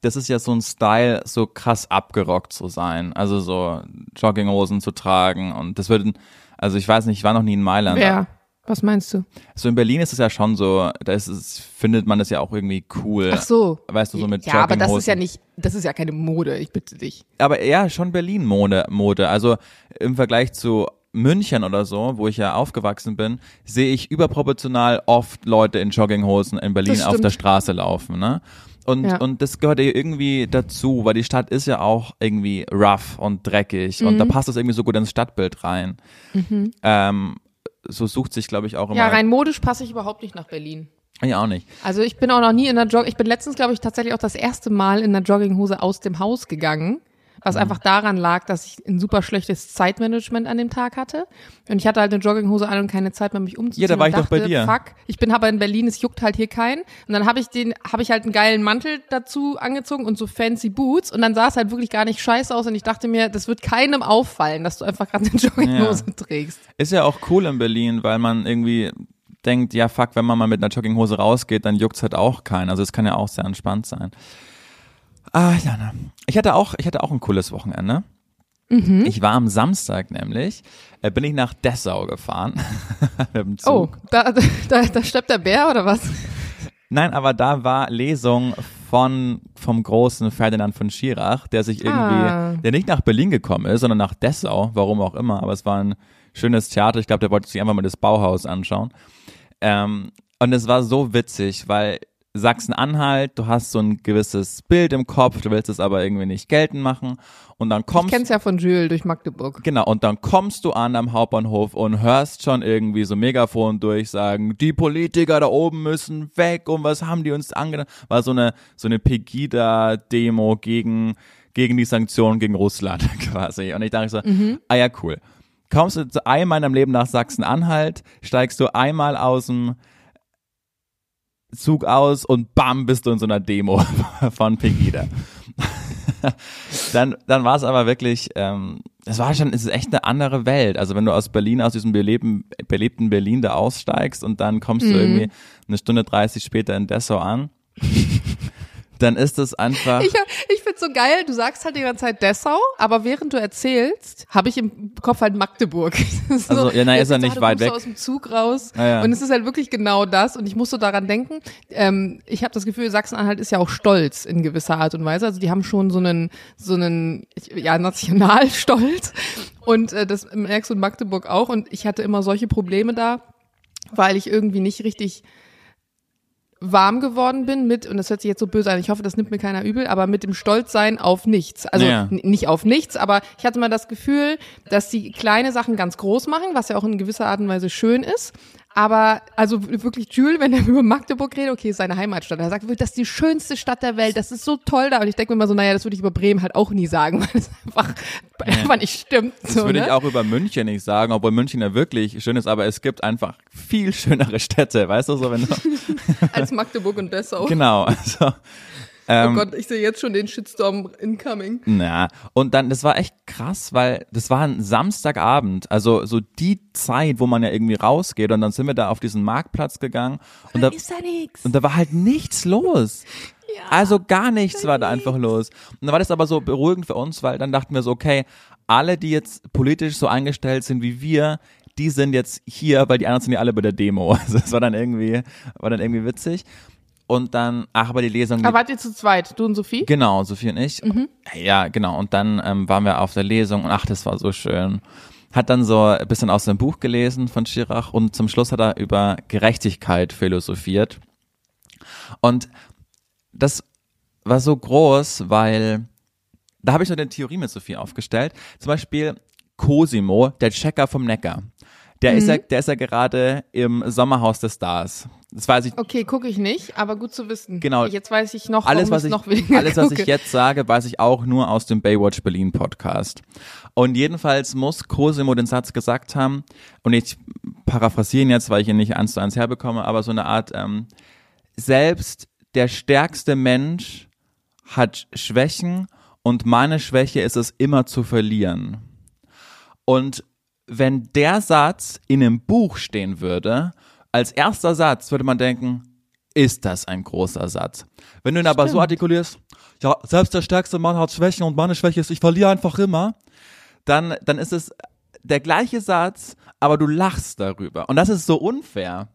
Speaker 1: das ist ja so ein Style, so krass abgerockt zu sein. Also so Jogginghosen zu tragen und das würden, also ich weiß nicht, ich war noch nie in Mailand.
Speaker 2: Wer? Was meinst du?
Speaker 1: So in Berlin ist es ja schon so, da ist es, findet man das ja auch irgendwie cool.
Speaker 2: Ach so.
Speaker 1: Weißt du, so mit
Speaker 2: Ja, aber das ist ja nicht, das ist ja keine Mode, ich bitte dich.
Speaker 1: aber eher schon Berlin-Mode. Mode. Also im Vergleich zu München oder so, wo ich ja aufgewachsen bin, sehe ich überproportional oft Leute in Jogginghosen in Berlin auf der. Straße laufen, ne? Und,
Speaker 2: Ja.
Speaker 1: und das gehört ja irgendwie dazu, weil die Stadt ist ja auch irgendwie rough und dreckig und da
Speaker 2: Mhm.
Speaker 1: passt das irgendwie so gut ins Stadtbild rein. Ähm, so sucht sich, glaube ich, auch immer.
Speaker 2: Ja, rein modisch passe ich überhaupt nicht nach Berlin.
Speaker 1: Ja, auch nicht.
Speaker 2: Also ich bin auch noch nie in einer Jog, ich bin letztens, glaube ich, tatsächlich auch das erste Mal in einer Jogginghose aus dem Haus gegangen. Was
Speaker 1: Mhm.
Speaker 2: einfach daran lag, dass ich ein super schlechtes Zeitmanagement an dem Tag hatte. Und ich hatte halt eine Jogginghose an und keine Zeit mehr, mich umzuziehen.
Speaker 1: Ja, da war ich doch bei
Speaker 2: dachte,
Speaker 1: dir.
Speaker 2: Fuck, ich bin aber in Berlin, es juckt halt hier keinen. Und dann habe ich den, habe ich halt einen geilen Mantel dazu angezogen und so fancy Boots. Und dann sah es halt wirklich gar nicht scheiße aus. Und ich dachte mir, das wird keinem auffallen, dass du einfach gerade eine (laughs) Jogginghose trägst.
Speaker 1: Ist ja auch cool in Berlin, weil man irgendwie denkt, ja fuck, wenn man mal mit einer Jogginghose rausgeht, dann juckt's halt auch keinen. Also es kann ja auch sehr entspannt sein. Ah, Jana. Ich hatte auch, ich hatte auch ein cooles Wochenende.
Speaker 2: Mhm.
Speaker 1: Ich war am Samstag nämlich, äh, bin ich nach Dessau gefahren. (laughs)
Speaker 2: Oh, da, da, da steppt der Bär oder was?
Speaker 1: Nein, aber da war Lesung von vom großen Ferdinand von Schirach, der sich irgendwie,
Speaker 2: Ah.
Speaker 1: der nicht nach Berlin gekommen ist, sondern nach Dessau, warum auch immer, aber es war ein schönes Theater. Ich glaube, der wollte sich einfach mal das Bauhaus anschauen. Ähm, und es war so witzig, weil Sachsen-Anhalt, du hast so ein gewisses Bild im Kopf, du willst es aber irgendwie nicht geltend machen und dann
Speaker 2: Ich
Speaker 1: kommst
Speaker 2: kenn's ja von Jules durch Magdeburg.
Speaker 1: Genau, und dann kommst du an am Hauptbahnhof und hörst schon irgendwie so Megafon durchsagen, die Politiker da oben müssen weg und was haben die uns angetan? War so eine, so eine Pegida-Demo gegen, gegen die Sanktionen gegen Russland (laughs) quasi. Und ich dachte so, ah ja, cool. Kommst du zu einmal in deinem Leben nach Sachsen-Anhalt, steigst du einmal aus dem Zug aus und bam, bist du in so einer Demo (laughs) von Pegida. (laughs) dann dann war es aber wirklich, ähm, es war schon, es ist echt eine andere Welt. Also wenn du aus Berlin, aus diesem belebten, belebten Berlin da aussteigst und dann kommst du irgendwie eine Stunde 30 später in Dessau an, dann ist es einfach.
Speaker 2: Ich, ich find's so geil, du sagst halt die ganze Zeit Dessau, aber während du erzählst, habe ich im Kopf halt Magdeburg. (laughs) Ist
Speaker 1: Also, ja, nein, ist ja nicht weit weg.
Speaker 2: So aus dem Zug raus
Speaker 1: Ja, ja.
Speaker 2: und es ist halt wirklich genau das und ich muss so daran denken, ähm, ich habe das Gefühl, Sachsen-Anhalt ist ja auch stolz in gewisser Art und Weise, also die haben schon so einen, so einen, ja, Nationalstolz und äh, das merkst du in Magdeburg auch und ich hatte immer solche Probleme da, weil ich irgendwie nicht richtig warm geworden bin mit, und das hört sich jetzt so böse an, ich hoffe, das nimmt mir keiner übel, aber mit dem Stolzsein auf nichts. Also
Speaker 1: Ja.
Speaker 2: n- nicht auf nichts, aber ich hatte mal das Gefühl, dass die kleine Sachen ganz groß machen, was ja auch in gewisser Art und Weise schön ist. Aber also wirklich Jules, wenn er (laughs) über Magdeburg redet, okay, ist seine Heimatstadt. Er sagt, das ist die schönste Stadt der Welt, das ist so toll da. Und ich denke mir immer so, naja, das würde ich über Bremen halt auch nie sagen, (laughs) weil es einfach, einfach nicht stimmt.
Speaker 1: Das
Speaker 2: so,
Speaker 1: würde
Speaker 2: ne?
Speaker 1: ich auch über München nicht sagen, obwohl München ja wirklich schön ist, aber es gibt einfach viel schönere Städte, weißt du, so wenn du, (laughs)
Speaker 2: Als Magdeburg und Dessau.
Speaker 1: genau, also,
Speaker 2: oh
Speaker 1: ähm,
Speaker 2: Gott, ich sehe jetzt schon den Shitstorm incoming.
Speaker 1: Na, und dann, das war echt krass, weil das war ein Samstagabend, also so die Zeit, wo man ja irgendwie rausgeht und dann sind wir da auf diesen Marktplatz gegangen und da,
Speaker 2: Ist da nichts.
Speaker 1: und da war halt nichts los. (laughs) Also gar nichts war da einfach los. Und dann war das aber so beruhigend für uns, weil dann dachten wir so, okay, alle, die jetzt politisch so eingestellt sind wie wir, die sind jetzt hier, weil die anderen sind ja alle bei der Demo. (laughs) Also das war dann irgendwie, war dann irgendwie witzig. Und dann, ach, aber die Lesung,
Speaker 2: Aber wart ihr zu zweit, du und Sophie?
Speaker 1: Genau, Sophie und ich. Ja, genau. Und dann ähm, waren wir auf der Lesung und ach, das war so schön. Hat dann so ein bisschen aus dem Buch gelesen von Schirach und zum Schluss hat er über Gerechtigkeit philosophiert. Und das war so groß, weil da habe ich so eine Theorie mit Sophie aufgestellt. Zum Beispiel Cosimo, der Checker vom Neckar. Der ist ja, der ist ja gerade im Sommerhaus des Stars. Das weiß ich.
Speaker 2: Okay, gucke ich nicht, aber gut zu wissen.
Speaker 1: Genau.
Speaker 2: Jetzt weiß ich noch,
Speaker 1: Alles, was
Speaker 2: ich noch
Speaker 1: alles, was
Speaker 2: gucke.
Speaker 1: ich jetzt sage, weiß ich auch nur aus dem Baywatch Berlin Podcast. Und jedenfalls muss Cosimo den Satz gesagt haben, und ich paraphrasiere ihn jetzt, weil ich ihn nicht eins zu eins herbekomme, aber so eine Art, ähm, selbst der stärkste Mensch hat Schwächen und meine Schwäche ist es immer zu verlieren. Und wenn der Satz in einem Buch stehen würde, als erster Satz würde man denken, ist das ein großer Satz. Wenn du ihn aber so artikulierst, ja, selbst der stärkste Mann hat Schwächen und meine Schwäche ist, ich verliere einfach immer, dann, dann ist es der gleiche Satz, aber du lachst darüber. Und das ist so unfair.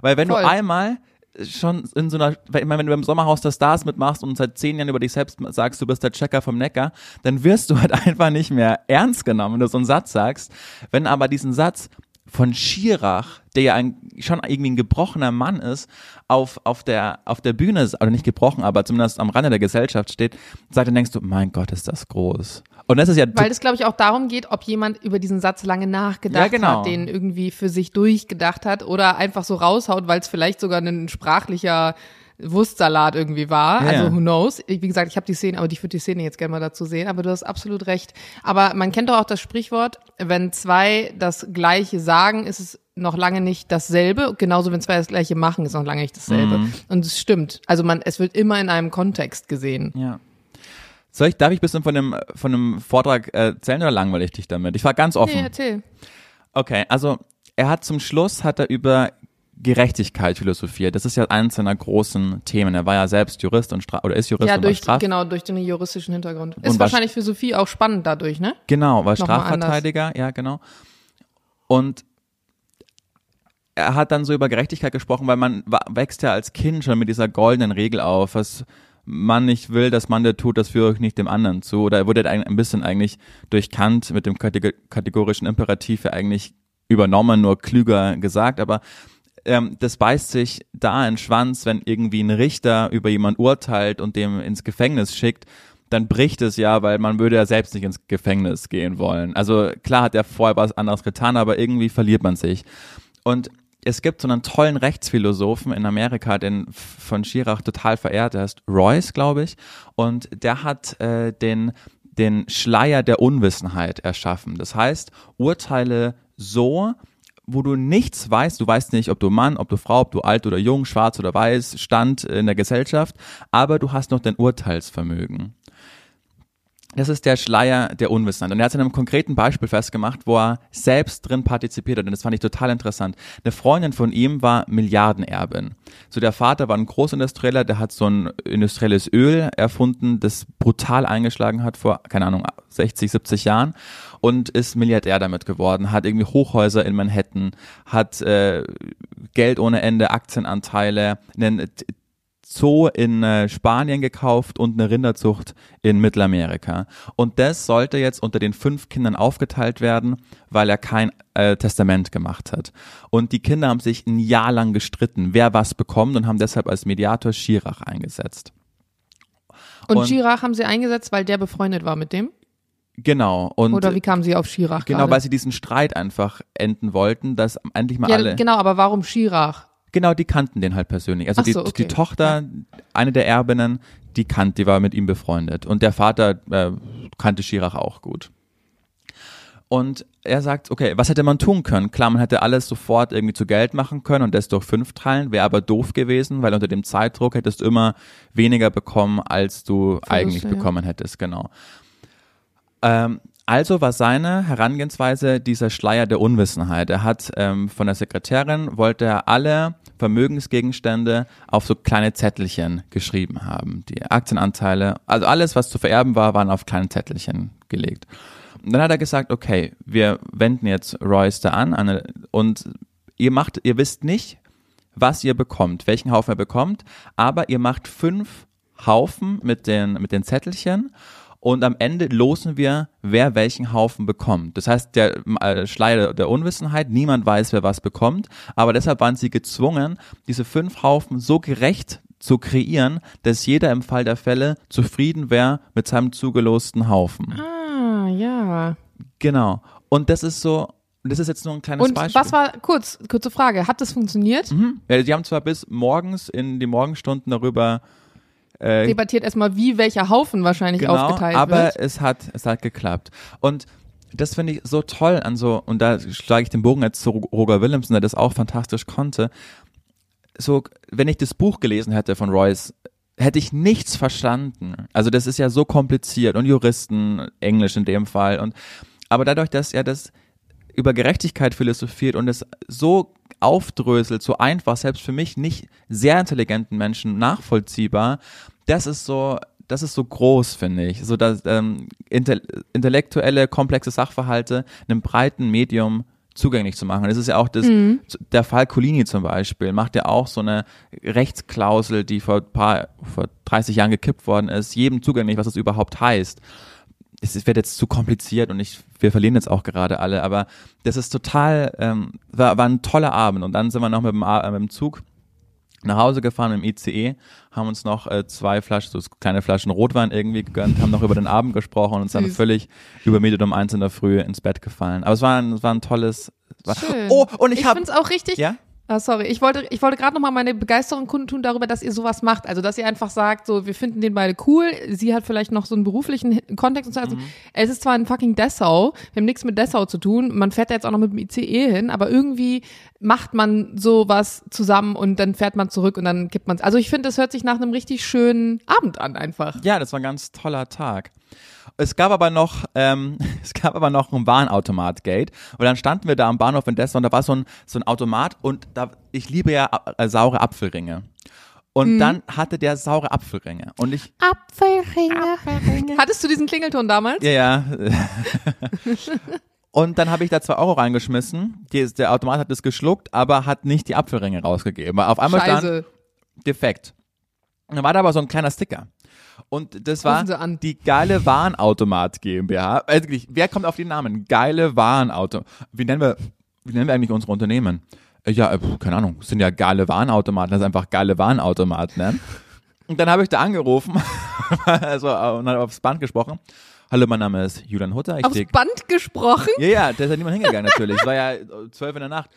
Speaker 1: Weil wenn
Speaker 2: Voll.
Speaker 1: du einmal schon in so einer, ich meine, wenn du im Sommerhaus der Stars mitmachst und seit zehn Jahren über dich selbst sagst, du bist der Checker vom Neckar, dann wirst du halt (laughs) einfach nicht mehr ernst genommen, wenn du so einen Satz sagst. Wenn aber diesen Satz von Schirach, der ja ein, schon irgendwie ein gebrochener Mann ist, auf, auf, der, auf der Bühne, oder nicht gebrochen, aber zumindest am Rande der Gesellschaft steht, sagt, dann denkst du, mein Gott, ist das groß. Und das ist ja
Speaker 2: Weil es, glaube ich, auch darum geht, ob jemand über diesen Satz lange nachgedacht
Speaker 1: Ja, genau.
Speaker 2: hat, den irgendwie für sich durchgedacht hat oder einfach so raushaut, weil es vielleicht sogar ein sprachlicher Wurstsalat irgendwie war.
Speaker 1: Ja.
Speaker 2: Also who knows? Wie gesagt, ich habe die Szene, aber ich würde die Szene jetzt gerne mal dazu sehen. Aber du hast absolut recht. Aber man kennt doch auch das Sprichwort, wenn zwei das Gleiche sagen, ist es noch lange nicht dasselbe. Genauso, wenn zwei das Gleiche machen, ist noch lange nicht dasselbe.
Speaker 1: Mhm.
Speaker 2: Und es stimmt. Also man, es wird immer in einem Kontext gesehen.
Speaker 1: Ja. Soll ich, darf ich ein bisschen von dem, von dem Vortrag erzählen oder langweile ich dich damit? Ich war ganz offen.
Speaker 2: Nee, erzähl.
Speaker 1: Okay, also er hat zum Schluss hat er über Gerechtigkeit philosophiert. Das ist ja eines seiner großen Themen. Er war ja selbst Jurist und Stra oder ist Jurist
Speaker 2: Ja,
Speaker 1: und
Speaker 2: durch,
Speaker 1: Straf
Speaker 2: genau, durch den juristischen Hintergrund.
Speaker 1: Und
Speaker 2: Ist wahrscheinlich für Sophie auch spannend dadurch, ne?
Speaker 1: Genau, war
Speaker 2: Nochmal
Speaker 1: Strafverteidiger, ja, genau. Und er hat dann so über Gerechtigkeit gesprochen, weil man wächst ja als Kind schon mit dieser goldenen Regel auf, was man nicht will, dass man der tut, das führe ich nicht dem anderen zu. Oder er wurde ein bisschen eigentlich durch Kant mit dem Kategor- kategorischen Imperativ eigentlich übernommen, nur klüger gesagt, aber ähm, das beißt sich da in den Schwanz, wenn irgendwie ein Richter über jemand urteilt und dem ins Gefängnis schickt, dann bricht es ja, weil man würde ja selbst nicht ins Gefängnis gehen wollen. Also klar hat er vorher was anderes getan, aber irgendwie verliert man sich. Und es gibt so einen tollen Rechtsphilosophen in Amerika, den von Schirach total verehrt, der heißt Royce, glaube ich, und der hat äh, den den Schleier der Unwissenheit erschaffen. Das heißt, Urteile so, wo du nichts weißt, du weißt nicht, ob du Mann, ob du Frau, ob du alt oder jung, schwarz oder weiß, Stand in der Gesellschaft, aber du hast noch dein Urteilsvermögen. Das ist der Schleier der Unwissenheit. Und er hat es in einem konkreten Beispiel festgemacht, wo er selbst drin partizipiert hat. Und das fand ich total interessant. Eine Freundin von ihm war Milliardenerbin. So der Vater war ein Großindustrieller, der hat so ein industrielles Öl erfunden, das brutal eingeschlagen hat vor, keine Ahnung, 60, 70 Jahren und ist Milliardär damit geworden, hat irgendwie Hochhäuser in Manhattan, hat äh, Geld ohne Ende, Aktienanteile, einen Zoo in äh, Spanien gekauft und eine Rinderzucht in Mittelamerika. Und das sollte jetzt unter den fünf Kindern aufgeteilt werden, weil er kein äh, Testament gemacht hat. Und die Kinder haben sich ein Jahr lang gestritten, wer was bekommt und haben deshalb als Mediator Schirach eingesetzt.
Speaker 2: Und,
Speaker 1: Und-
Speaker 2: Schirach haben sie eingesetzt, weil der befreundet war mit dem?
Speaker 1: Genau. Und
Speaker 2: Oder wie kamen sie auf Schirach
Speaker 1: genau,
Speaker 2: gerade?
Speaker 1: weil sie diesen Streit einfach enden wollten, dass endlich mal
Speaker 2: ja,
Speaker 1: alle.
Speaker 2: genau, aber warum Schirach?
Speaker 1: Genau, die kannten den halt persönlich. Also
Speaker 2: Ach
Speaker 1: die,
Speaker 2: so, okay.
Speaker 1: die Tochter, eine der Erbinnen, die kannte, die war mit ihm befreundet. Und der Vater äh, kannte Schirach auch gut. Und er sagt, okay, was hätte man tun können? Klar, man hätte alles sofort irgendwie zu Geld machen können und das durch fünf teilen, wäre aber doof gewesen, weil unter dem Zeitdruck hättest du immer weniger bekommen, als du eigentlich
Speaker 2: ja.
Speaker 1: bekommen hättest, genau. Ähm, also war seine Herangehensweise dieser Schleier der Unwissenheit. Er hat ähm, von der Sekretärin, wollte er alle Vermögensgegenstände auf so kleine Zettelchen geschrieben haben. Die Aktienanteile, also alles, was zu vererben war, waren auf kleine Zettelchen gelegt. Und dann hat er gesagt, okay, wir wenden jetzt da an eine, und ihr macht, ihr wisst nicht, was ihr bekommt, welchen Haufen er bekommt, aber ihr macht fünf Haufen mit den, mit den Zettelchen und am Ende losen wir, wer welchen Haufen bekommt. Das heißt, der äh, Schleier der Unwissenheit, niemand weiß, wer was bekommt, aber deshalb waren sie gezwungen, diese fünf Haufen so gerecht zu kreieren, dass jeder im Fall der Fälle zufrieden wäre mit seinem zugelosten Haufen.
Speaker 2: Ah, ja.
Speaker 1: Genau. Und das ist so, Und das ist jetzt nur ein kleines
Speaker 2: Und
Speaker 1: Beispiel.
Speaker 2: was war, kurz, kurze Frage, hat das funktioniert?
Speaker 1: Mhm. Ja, die haben zwar bis morgens in die Morgenstunden darüber äh,
Speaker 2: Debattiert erstmal, wie welcher Haufen wahrscheinlich
Speaker 1: genau,
Speaker 2: aufgeteilt
Speaker 1: aber
Speaker 2: wird.
Speaker 1: es hat es hat geklappt. Und das finde ich so toll an so und da schlage ich den Bogen jetzt zu Roger Williamson, der das auch fantastisch konnte. So, wenn ich das Buch gelesen hätte von Royce, hätte ich nichts verstanden. Also das ist ja so kompliziert und Juristen, Englisch in dem Fall und aber dadurch, dass er das über Gerechtigkeit philosophiert und es so aufdröselt, so einfach, selbst für mich nicht sehr intelligenten Menschen nachvollziehbar, das ist so, das ist so groß, finde ich. So dass ähm, inte intellektuelle, komplexe Sachverhalte einem breiten Medium zugänglich zu machen. Das ist ja auch das, der Fall Colini zum Beispiel, macht ja auch so eine Rechtsklausel, die vor paar, vor 30 Jahren gekippt worden ist, jedem zugänglich, was das überhaupt heißt es wird jetzt zu kompliziert und ich, wir verlieren jetzt auch gerade alle, aber das ist total, ähm, war, war ein toller Abend und dann sind wir noch mit dem, äh, mit dem Zug nach Hause gefahren dem ICE, haben uns noch äh, zwei Flaschen, so kleine Flaschen Rotwein irgendwie gegönnt, haben noch über den Abend gesprochen und uns dann völlig übermüdet um eins in der Früh ins Bett gefallen. Aber es war ein, es war ein tolles, war,
Speaker 2: Schön.
Speaker 1: oh, und ich,
Speaker 2: ich
Speaker 1: habe,
Speaker 2: finde es auch richtig.
Speaker 1: ja?
Speaker 2: Ah, sorry, ich wollte, ich wollte gerade nochmal meine Begeisterung kundtun darüber, dass ihr sowas macht. Also, dass ihr einfach sagt, so, wir finden den beide cool. Sie hat vielleicht noch so einen beruflichen Kontext und so.
Speaker 1: Mhm.
Speaker 2: Also, es ist zwar in fucking Dessau, wir haben nichts mit Dessau zu tun. Man fährt da jetzt auch noch mit dem ICE hin, aber irgendwie macht man sowas zusammen und dann fährt man zurück und dann gibt man Also, ich finde, das hört sich nach einem richtig schönen Abend an, einfach.
Speaker 1: Ja, das war ein ganz toller Tag. Es gab aber noch, ähm, (laughs) es gab aber noch ein Warenautomat-Gate. Und dann standen wir da am Bahnhof in Dessau und da war so ein, so ein Automat und da, ich liebe ja äh, saure Apfelringe. Und dann hatte der saure Apfelringe. Und ich,
Speaker 2: Apfelringe. Hattest du diesen Klingelton damals?
Speaker 1: ja, ja. (laughs) Und dann habe ich da zwei Euro reingeschmissen. Die, der Automat hat es geschluckt, aber hat nicht die Apfelringe rausgegeben. Auf einmal stand
Speaker 2: Scheiße.
Speaker 1: defekt. Und dann war da aber so ein kleiner Sticker. Und das war die geile Warenautomat GmbH. Also wirklich, wer kommt auf den Namen? Geile Warenautomat. Wie nennen wir, wie nennen wir eigentlich unsere Unternehmen? Äh, Ja, äh, keine Ahnung, sind ja geile Warenautomaten, das ist einfach geile Warenautomaten, ne? Und dann habe ich da angerufen, (laughs) also und dann aufs Band gesprochen. Hallo, mein Name ist Julian Hutter. Ich
Speaker 2: Aufs
Speaker 1: stehe
Speaker 2: Band gesprochen?
Speaker 1: ja, ja, da ist ja niemand hingegangen natürlich. Es war ja äh, zwölf in der Nacht.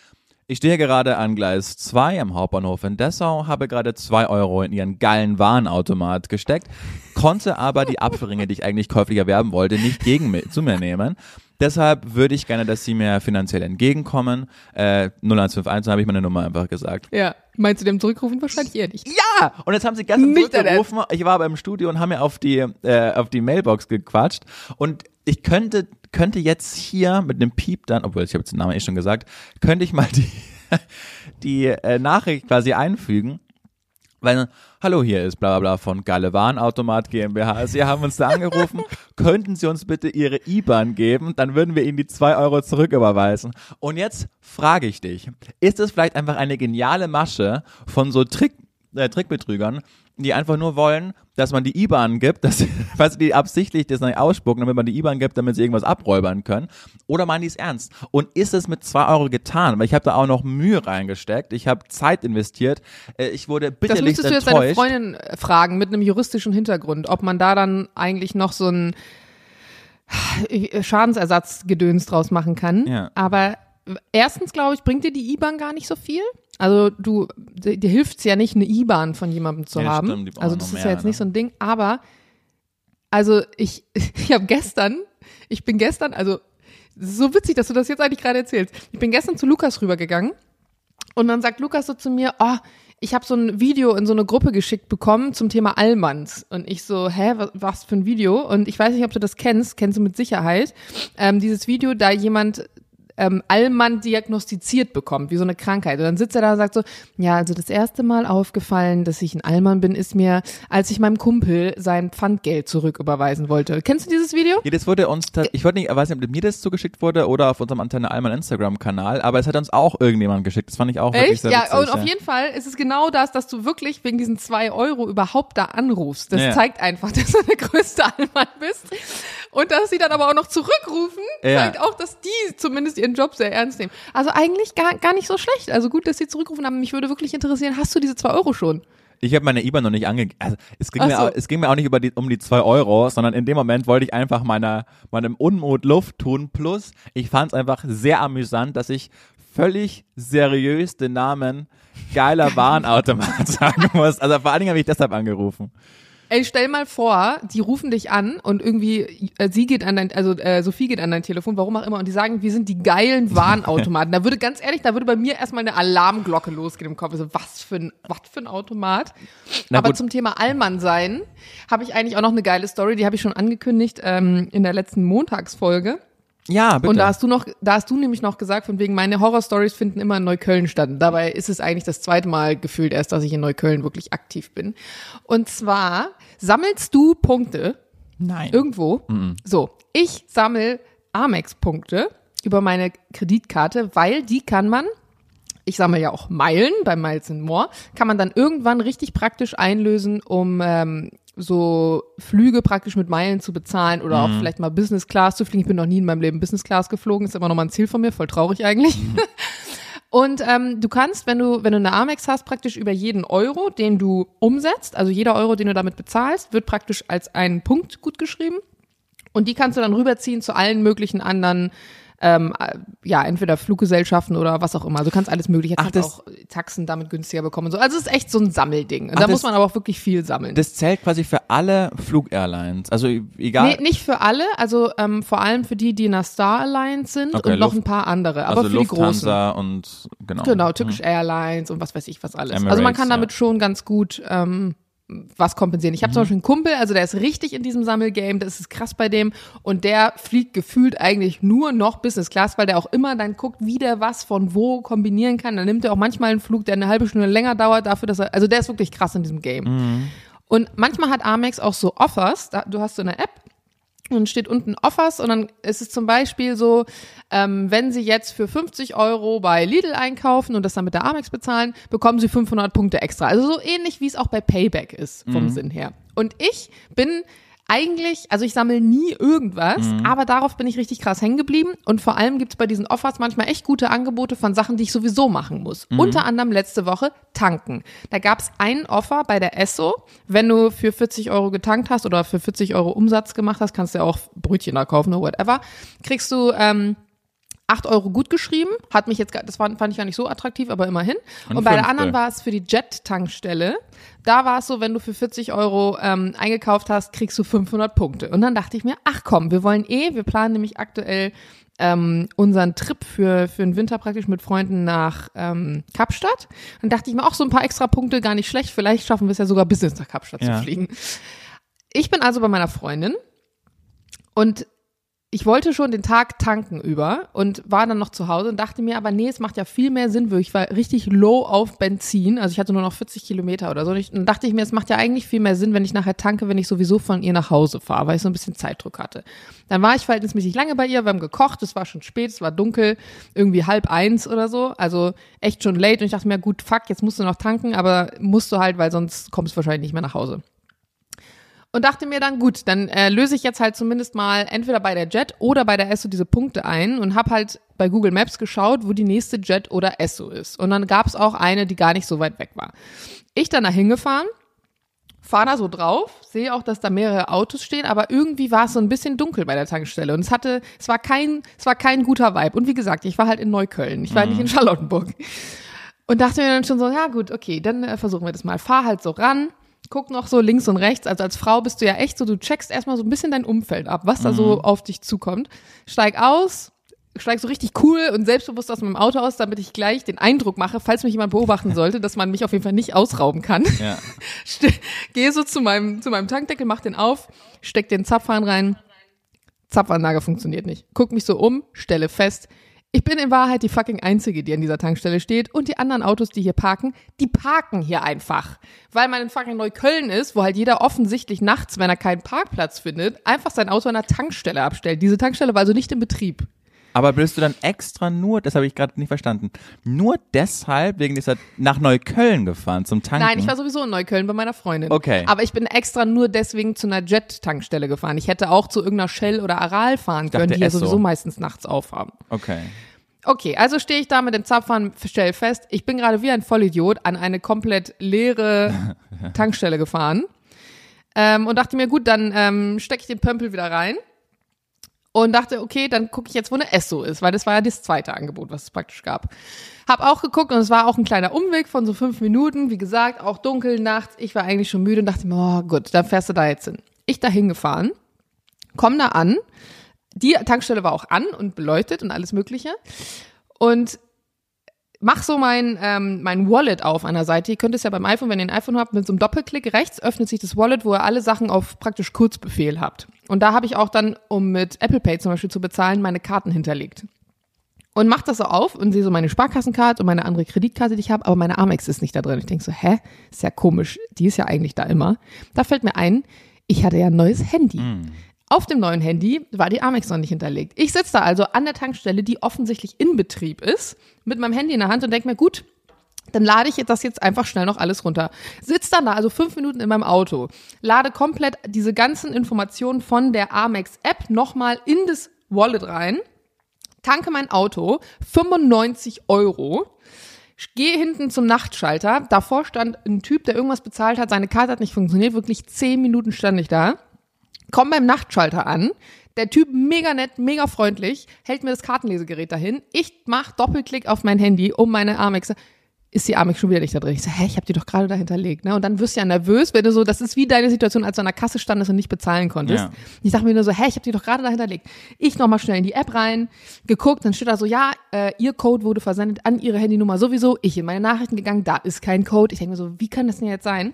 Speaker 1: Ich stehe gerade an Gleis 2 am Hauptbahnhof in Dessau, habe gerade zwei Euro in ihren geilen Warenautomat gesteckt, konnte aber die Apfelringe, die ich eigentlich käuflich erwerben wollte, nicht gegen mi zu mir nehmen. Deshalb würde ich gerne, dass Sie mir finanziell entgegenkommen. Äh, 0151, dann habe ich meine Nummer einfach gesagt.
Speaker 2: Ja. Meinst du dem zurückrufen? Wahrscheinlich eher nicht.
Speaker 1: Ja! Und jetzt haben sie gestern
Speaker 2: Nicht
Speaker 1: zurückgerufen. Ich war aber im Studio und haben mir auf die, äh, auf die Mailbox gequatscht. Und ich könnte, könnte jetzt hier mit einem Piep dann, obwohl ich habe jetzt den Namen eh schon gesagt, könnte ich mal die, (laughs) die äh, Nachricht quasi einfügen. Weil, hallo, hier ist bla bla bla von Geile Warenautomat GmbH. Sie haben uns da angerufen. (laughs) Könnten Sie uns bitte Ihre IBAN geben? Dann würden wir Ihnen die zwei Euro zurücküberweisen. Und jetzt frage ich dich, ist es vielleicht einfach eine geniale Masche von so Trick, äh, Trickbetrügern, die einfach nur wollen, dass man die IBAN gibt, dass, (laughs) du, die absichtlich das nicht ausspucken, damit man die IBAN gibt, damit sie irgendwas abräubern können? Oder meinen die es ernst? Und ist es mit zwei Euro getan? Weil ich habe da auch noch Mühe reingesteckt, ich habe Zeit investiert, äh, ich wurde
Speaker 2: Das
Speaker 1: bitterlich
Speaker 2: müsstest du jetzt deine
Speaker 1: enttäuscht.
Speaker 2: Freundin äh, fragen mit einem juristischen Hintergrund, ob man da dann eigentlich noch so ein äh, Schadensersatzgedöns draus machen kann.
Speaker 1: Ja.
Speaker 2: Aber erstens, glaube ich, bringt dir die IBAN gar nicht so viel. Also du, dir dir hilft's ja nicht, eine IBAN von jemandem zu
Speaker 1: Ja,
Speaker 2: haben.
Speaker 1: stimmt,
Speaker 2: also das ist
Speaker 1: mehr,
Speaker 2: ja jetzt nicht
Speaker 1: ne?
Speaker 2: so ein Ding. Aber also ich, (laughs) ich habe gestern, ich bin gestern, also es so witzig, dass du das jetzt eigentlich gerade erzählst. Ich bin gestern zu Lukas rübergegangen und dann sagt Lukas so zu mir, oh, ich habe so ein Video in so eine Gruppe geschickt bekommen zum Thema Allmanns. Und ich so, hä, was, was für ein Video? Und ich weiß nicht, ob du das kennst, kennst du mit Sicherheit. Ähm, dieses Video, da jemand ähm, Allmann diagnostiziert bekommt, wie so eine Krankheit. Und dann sitzt er da und sagt so, ja, also das erste Mal aufgefallen, dass ich ein Allmann bin, ist mir, als ich meinem Kumpel sein Pfandgeld zurücküberweisen wollte. Kennst du dieses Video?
Speaker 1: Ja, das wurde uns, ich wollte nicht, ich weiß nicht, ob mir das zugeschickt wurde oder auf unserem Antenne Allmann Instagram-Kanal, aber es hat uns auch irgendjemand geschickt. Das fand ich auch wirklich
Speaker 2: Echt?
Speaker 1: sehr
Speaker 2: Ja,
Speaker 1: witzig,
Speaker 2: und auf jeden Fall ist es genau das, dass du wirklich wegen diesen zwei Euro überhaupt da anrufst. Das
Speaker 1: Ja.
Speaker 2: zeigt einfach, (laughs) dass du der größte Allmann bist. Und dass sie dann aber auch noch zurückrufen,
Speaker 1: Ja.
Speaker 2: zeigt auch, dass die zumindest ihren Job sehr ernst nehmen. Also eigentlich gar, gar nicht so schlecht. Also gut, dass sie zurückrufen haben. Mich würde wirklich interessieren, hast du diese zwei Euro schon?
Speaker 1: Ich habe meine IBAN noch nicht angegeben. Also, es, ging
Speaker 2: Ach
Speaker 1: mir
Speaker 2: so.
Speaker 1: auch, es ging mir auch nicht über die, um die zwei Euro, sondern in dem Moment wollte ich einfach meiner, meinem Unmut Luft tun. Plus, ich fand es einfach sehr amüsant, dass ich völlig seriös den Namen geiler Warenautomat (laughs) sagen muss. Also vor allen Dingen habe ich deshalb angerufen.
Speaker 2: Ey, stell mal vor, die rufen dich an und irgendwie äh, sie geht an dein, also äh, Sophie geht an dein Telefon, warum auch immer, und die sagen, wir sind die geilen Warenautomaten. da würde ganz ehrlich, da würde bei mir erstmal eine Alarmglocke losgehen im Kopf. Also, was für ein, was für ein Automat.
Speaker 1: Na
Speaker 2: Aber
Speaker 1: gut.
Speaker 2: zum Thema Allmann sein habe ich eigentlich auch noch eine geile Story, die habe ich schon angekündigt ähm, in der letzten Montagsfolge.
Speaker 1: Ja, bitte.
Speaker 2: Und da hast du noch, da hast du nämlich noch gesagt, von wegen meine Horrorstories finden immer in Neukölln statt. Und dabei ist es eigentlich das zweite Mal gefühlt erst, dass ich in Neukölln wirklich aktiv bin. Und zwar sammelst du Punkte
Speaker 1: Nein.
Speaker 2: irgendwo. So, ich sammel Amex-Punkte über meine Kreditkarte, weil die kann man ich sammle ja auch Meilen bei Miles and More, kann man dann irgendwann richtig praktisch einlösen, um ähm, so Flüge praktisch mit Meilen zu bezahlen oder auch vielleicht mal Business Class zu fliegen. Ich bin noch nie in meinem Leben Business Class geflogen, ist immer noch mal ein Ziel von mir, voll traurig eigentlich. (laughs) Und ähm, du kannst, wenn du, wenn du eine Amex hast, praktisch über jeden Euro, den du umsetzt, also jeder Euro, den du damit bezahlst, wird praktisch als einen Punkt gut geschrieben. Und die kannst du dann rüberziehen zu allen möglichen anderen, ähm, äh, ja, entweder Fluggesellschaften oder was auch immer. Also du kannst alles mögliche,
Speaker 1: Ach,
Speaker 2: kannst
Speaker 1: das-
Speaker 2: auch Taxen damit günstiger bekommen. und So. Also es ist echt so ein Sammelding. Und
Speaker 1: Ach,
Speaker 2: da muss man aber auch wirklich viel sammeln.
Speaker 1: Das zählt quasi für alle Flug-Airlines. Also egal.
Speaker 2: Nee, nicht für alle, also ähm, vor allem für die, die in der Star Alliance sind
Speaker 1: Okay,
Speaker 2: und noch
Speaker 1: Luft-
Speaker 2: ein paar andere, aber
Speaker 1: also
Speaker 2: für die großen.
Speaker 1: Lufthansa und genau.
Speaker 2: Genau, Turkish Airlines und was weiß ich was alles. also
Speaker 1: Emirates,
Speaker 2: man kann damit
Speaker 1: ja.
Speaker 2: schon ganz gut ähm, was kompensieren. Ich habe
Speaker 1: Mhm.
Speaker 2: zum Beispiel einen Kumpel, also der ist richtig in diesem Sammelgame, das ist krass bei dem und der fliegt gefühlt eigentlich nur noch Business Class, weil der auch immer dann guckt, wie der was von wo kombinieren kann. Dann nimmt er auch manchmal einen Flug, der eine halbe Stunde länger dauert, dafür, dass er, also der ist wirklich krass in diesem Game.
Speaker 1: Mhm.
Speaker 2: Und manchmal hat Amex auch so Offers, da, du hast so eine App, und steht unten Offers und dann ist es zum Beispiel so, ähm, wenn Sie jetzt für 50 Euro bei Lidl einkaufen und das dann mit der Amex bezahlen, bekommen Sie 500 Punkte extra. Also so ähnlich wie es auch bei Payback ist vom Sinn her. Und ich bin eigentlich, also ich sammle nie irgendwas, aber darauf bin ich richtig krass hängen geblieben. Und vor allem gibt's bei diesen Offers manchmal echt gute Angebote von Sachen, die ich sowieso machen muss. Unter anderem letzte Woche tanken. Da gab's einen Offer bei der Esso. Wenn du für 40 Euro getankt hast oder für 40 Euro Umsatz gemacht hast, kannst du ja auch Brötchen da kaufen oder whatever, kriegst du ähm, 8 Euro gut geschrieben, hat mich jetzt, das fand ich gar nicht so attraktiv, aber immerhin. Und,
Speaker 1: Und
Speaker 2: bei der anderen war es für die Jet-Tankstelle. Da war es so, wenn du für 40 Euro ähm, eingekauft hast, kriegst du 500 Punkte. Und dann dachte ich mir, ach komm, wir wollen eh, wir planen nämlich aktuell ähm, unseren Trip für, für den Winter praktisch mit Freunden nach ähm, Kapstadt. Und dachte ich mir auch so ein paar extra Punkte, gar nicht schlecht. Vielleicht schaffen wir es ja sogar Business nach Kapstadt
Speaker 1: Ja.
Speaker 2: zu fliegen. Ich bin also bei meiner Freundin und ich wollte schon den Tag tanken über und war dann noch zu Hause und dachte mir, aber nee, es macht ja viel mehr Sinn, weil ich war richtig low auf Benzin, also ich hatte nur noch 40 Kilometer oder so. Und ich- dann dachte ich mir, es macht ja eigentlich viel mehr Sinn, wenn ich nachher tanke, wenn ich sowieso von ihr nach Hause fahre, weil ich so ein bisschen Zeitdruck hatte. Dann war ich verhältnismäßig lange bei ihr, wir haben gekocht, es war schon spät, es war dunkel, irgendwie halb eins oder so, also echt schon late. Und ich dachte mir, gut, fuck, jetzt musst du noch tanken, aber musst du halt, weil sonst kommst du wahrscheinlich nicht mehr nach Hause und dachte mir dann, gut, dann äh, löse ich jetzt halt zumindest mal entweder bei der Jet oder bei der Esso diese Punkte ein und habe halt bei Google Maps geschaut, wo die nächste Jet oder Esso ist. Und dann gab es auch eine, die gar nicht so weit weg war. Ich dann da hingefahren, fahre da so drauf, sehe auch, dass da mehrere Autos stehen, aber irgendwie war es so ein bisschen dunkel bei der Tankstelle und es hatte, es war kein, es war kein guter Vibe. Und wie gesagt, ich war halt in Neukölln, ich war nicht in Charlottenburg. Und dachte mir dann schon so, ja gut, okay, dann äh, versuchen wir das mal. Fahr halt so ran, guck noch so links und rechts. Also als Frau bist du ja echt so, du checkst erstmal so ein bisschen dein Umfeld ab, was da so auf dich zukommt. Steig aus, steig so richtig cool und selbstbewusst aus meinem Auto aus, damit ich gleich den Eindruck mache, falls mich jemand beobachten sollte, dass man mich auf jeden Fall nicht ausrauben kann.
Speaker 1: Ja. (laughs)
Speaker 2: Gehe so zu meinem, zu meinem Tankdeckel, mach den auf, steck den Zapfhahn rein. Zapfanlage funktioniert nicht. Guck mich so um, stelle fest, ich bin in Wahrheit die fucking Einzige, die an dieser Tankstelle steht und die anderen Autos, die hier parken, die parken hier einfach. Weil man in fucking Neukölln ist, wo halt jeder offensichtlich nachts, wenn er keinen Parkplatz findet, einfach sein Auto an der Tankstelle abstellt. Diese Tankstelle war also nicht in Betrieb.
Speaker 1: Aber bist du dann extra nur, das habe ich gerade nicht verstanden, nur deshalb wegen dieser nach Neukölln gefahren zum Tanken?
Speaker 2: Nein, ich war sowieso in Neukölln bei meiner Freundin.
Speaker 1: Okay.
Speaker 2: Aber ich bin extra nur deswegen zu einer Jet-Tankstelle gefahren. Ich hätte auch zu irgendeiner Shell oder Aral fahren können,
Speaker 1: dachte
Speaker 2: die ja sowieso meistens nachts aufhaben.
Speaker 1: Okay.
Speaker 2: Okay, also stehe ich da mit dem Zapfhahn, stell fest, ich bin gerade wie ein Vollidiot an eine komplett leere (laughs) Tankstelle gefahren ähm, und dachte mir, gut, dann ähm, stecke ich den Pömpel wieder rein und dachte, okay, dann gucke ich jetzt, wo eine Esso ist, weil das war ja das zweite Angebot, was es praktisch gab. Hab auch geguckt und es war auch ein kleiner Umweg von so fünf Minuten, wie gesagt, auch dunkel nachts. Ich war eigentlich schon müde und dachte oh gut, dann fährst du da jetzt hin. Ich da hingefahren, komm da an. Die Tankstelle war auch an und beleuchtet und alles Mögliche. Und mach so mein, ähm, mein Wallet auf der Seite. Ihr könnt es ja beim iPhone, wenn ihr ein iPhone habt, mit so einem Doppelklick rechts öffnet sich das Wallet, wo ihr alle Sachen auf praktisch Kurzbefehl habt. Und da habe ich auch dann, um mit Apple Pay zum Beispiel zu bezahlen, meine Karten hinterlegt. Und mach das so auf und sehe so meine Sparkassenkarte und meine andere Kreditkarte, die ich habe, aber meine Amex ist nicht da drin. Ich denke so, hä? Ist ja komisch. Die ist ja eigentlich da immer. Da fällt mir ein, ich hatte ja ein neues Handy.
Speaker 1: Mm.
Speaker 2: Auf dem neuen Handy war die Amex noch nicht hinterlegt. Ich sitze da also an der Tankstelle, die offensichtlich in Betrieb ist, mit meinem Handy in der Hand und denke mir, gut, dann lade ich das jetzt einfach schnell noch alles runter. Sitz dann da, also fünf Minuten in meinem Auto, lade komplett diese ganzen Informationen von der Amex-App nochmal in das Wallet rein, tanke mein Auto, 95 Euro, gehe hinten zum Nachtschalter, davor stand ein Typ, der irgendwas bezahlt hat, seine Karte hat nicht funktioniert, wirklich zehn Minuten stand ich da Komm beim Nachtschalter an. Der Typ mega nett, mega freundlich, hält mir das Kartenlesegerät dahin. Ich mach Doppelklick auf mein Handy, um meine Amex. Ist die Amex schon wieder nicht da drin? Ich so, hä, ich hab die doch gerade da hinterlegt, ne? Und dann wirst du ja nervös, wenn du so, das ist wie deine Situation, als du an der Kasse standest und nicht bezahlen konntest.
Speaker 1: Ja.
Speaker 2: Ich sag mir nur so, hä, ich hab die doch gerade da hinterlegt. Ich nochmal schnell in die App rein, geguckt, dann steht da so, ja, äh, ihr Code wurde versendet an ihre Handynummer sowieso. Ich in meine Nachrichten gegangen, da ist kein Code. Ich denke mir so, wie kann das denn jetzt sein?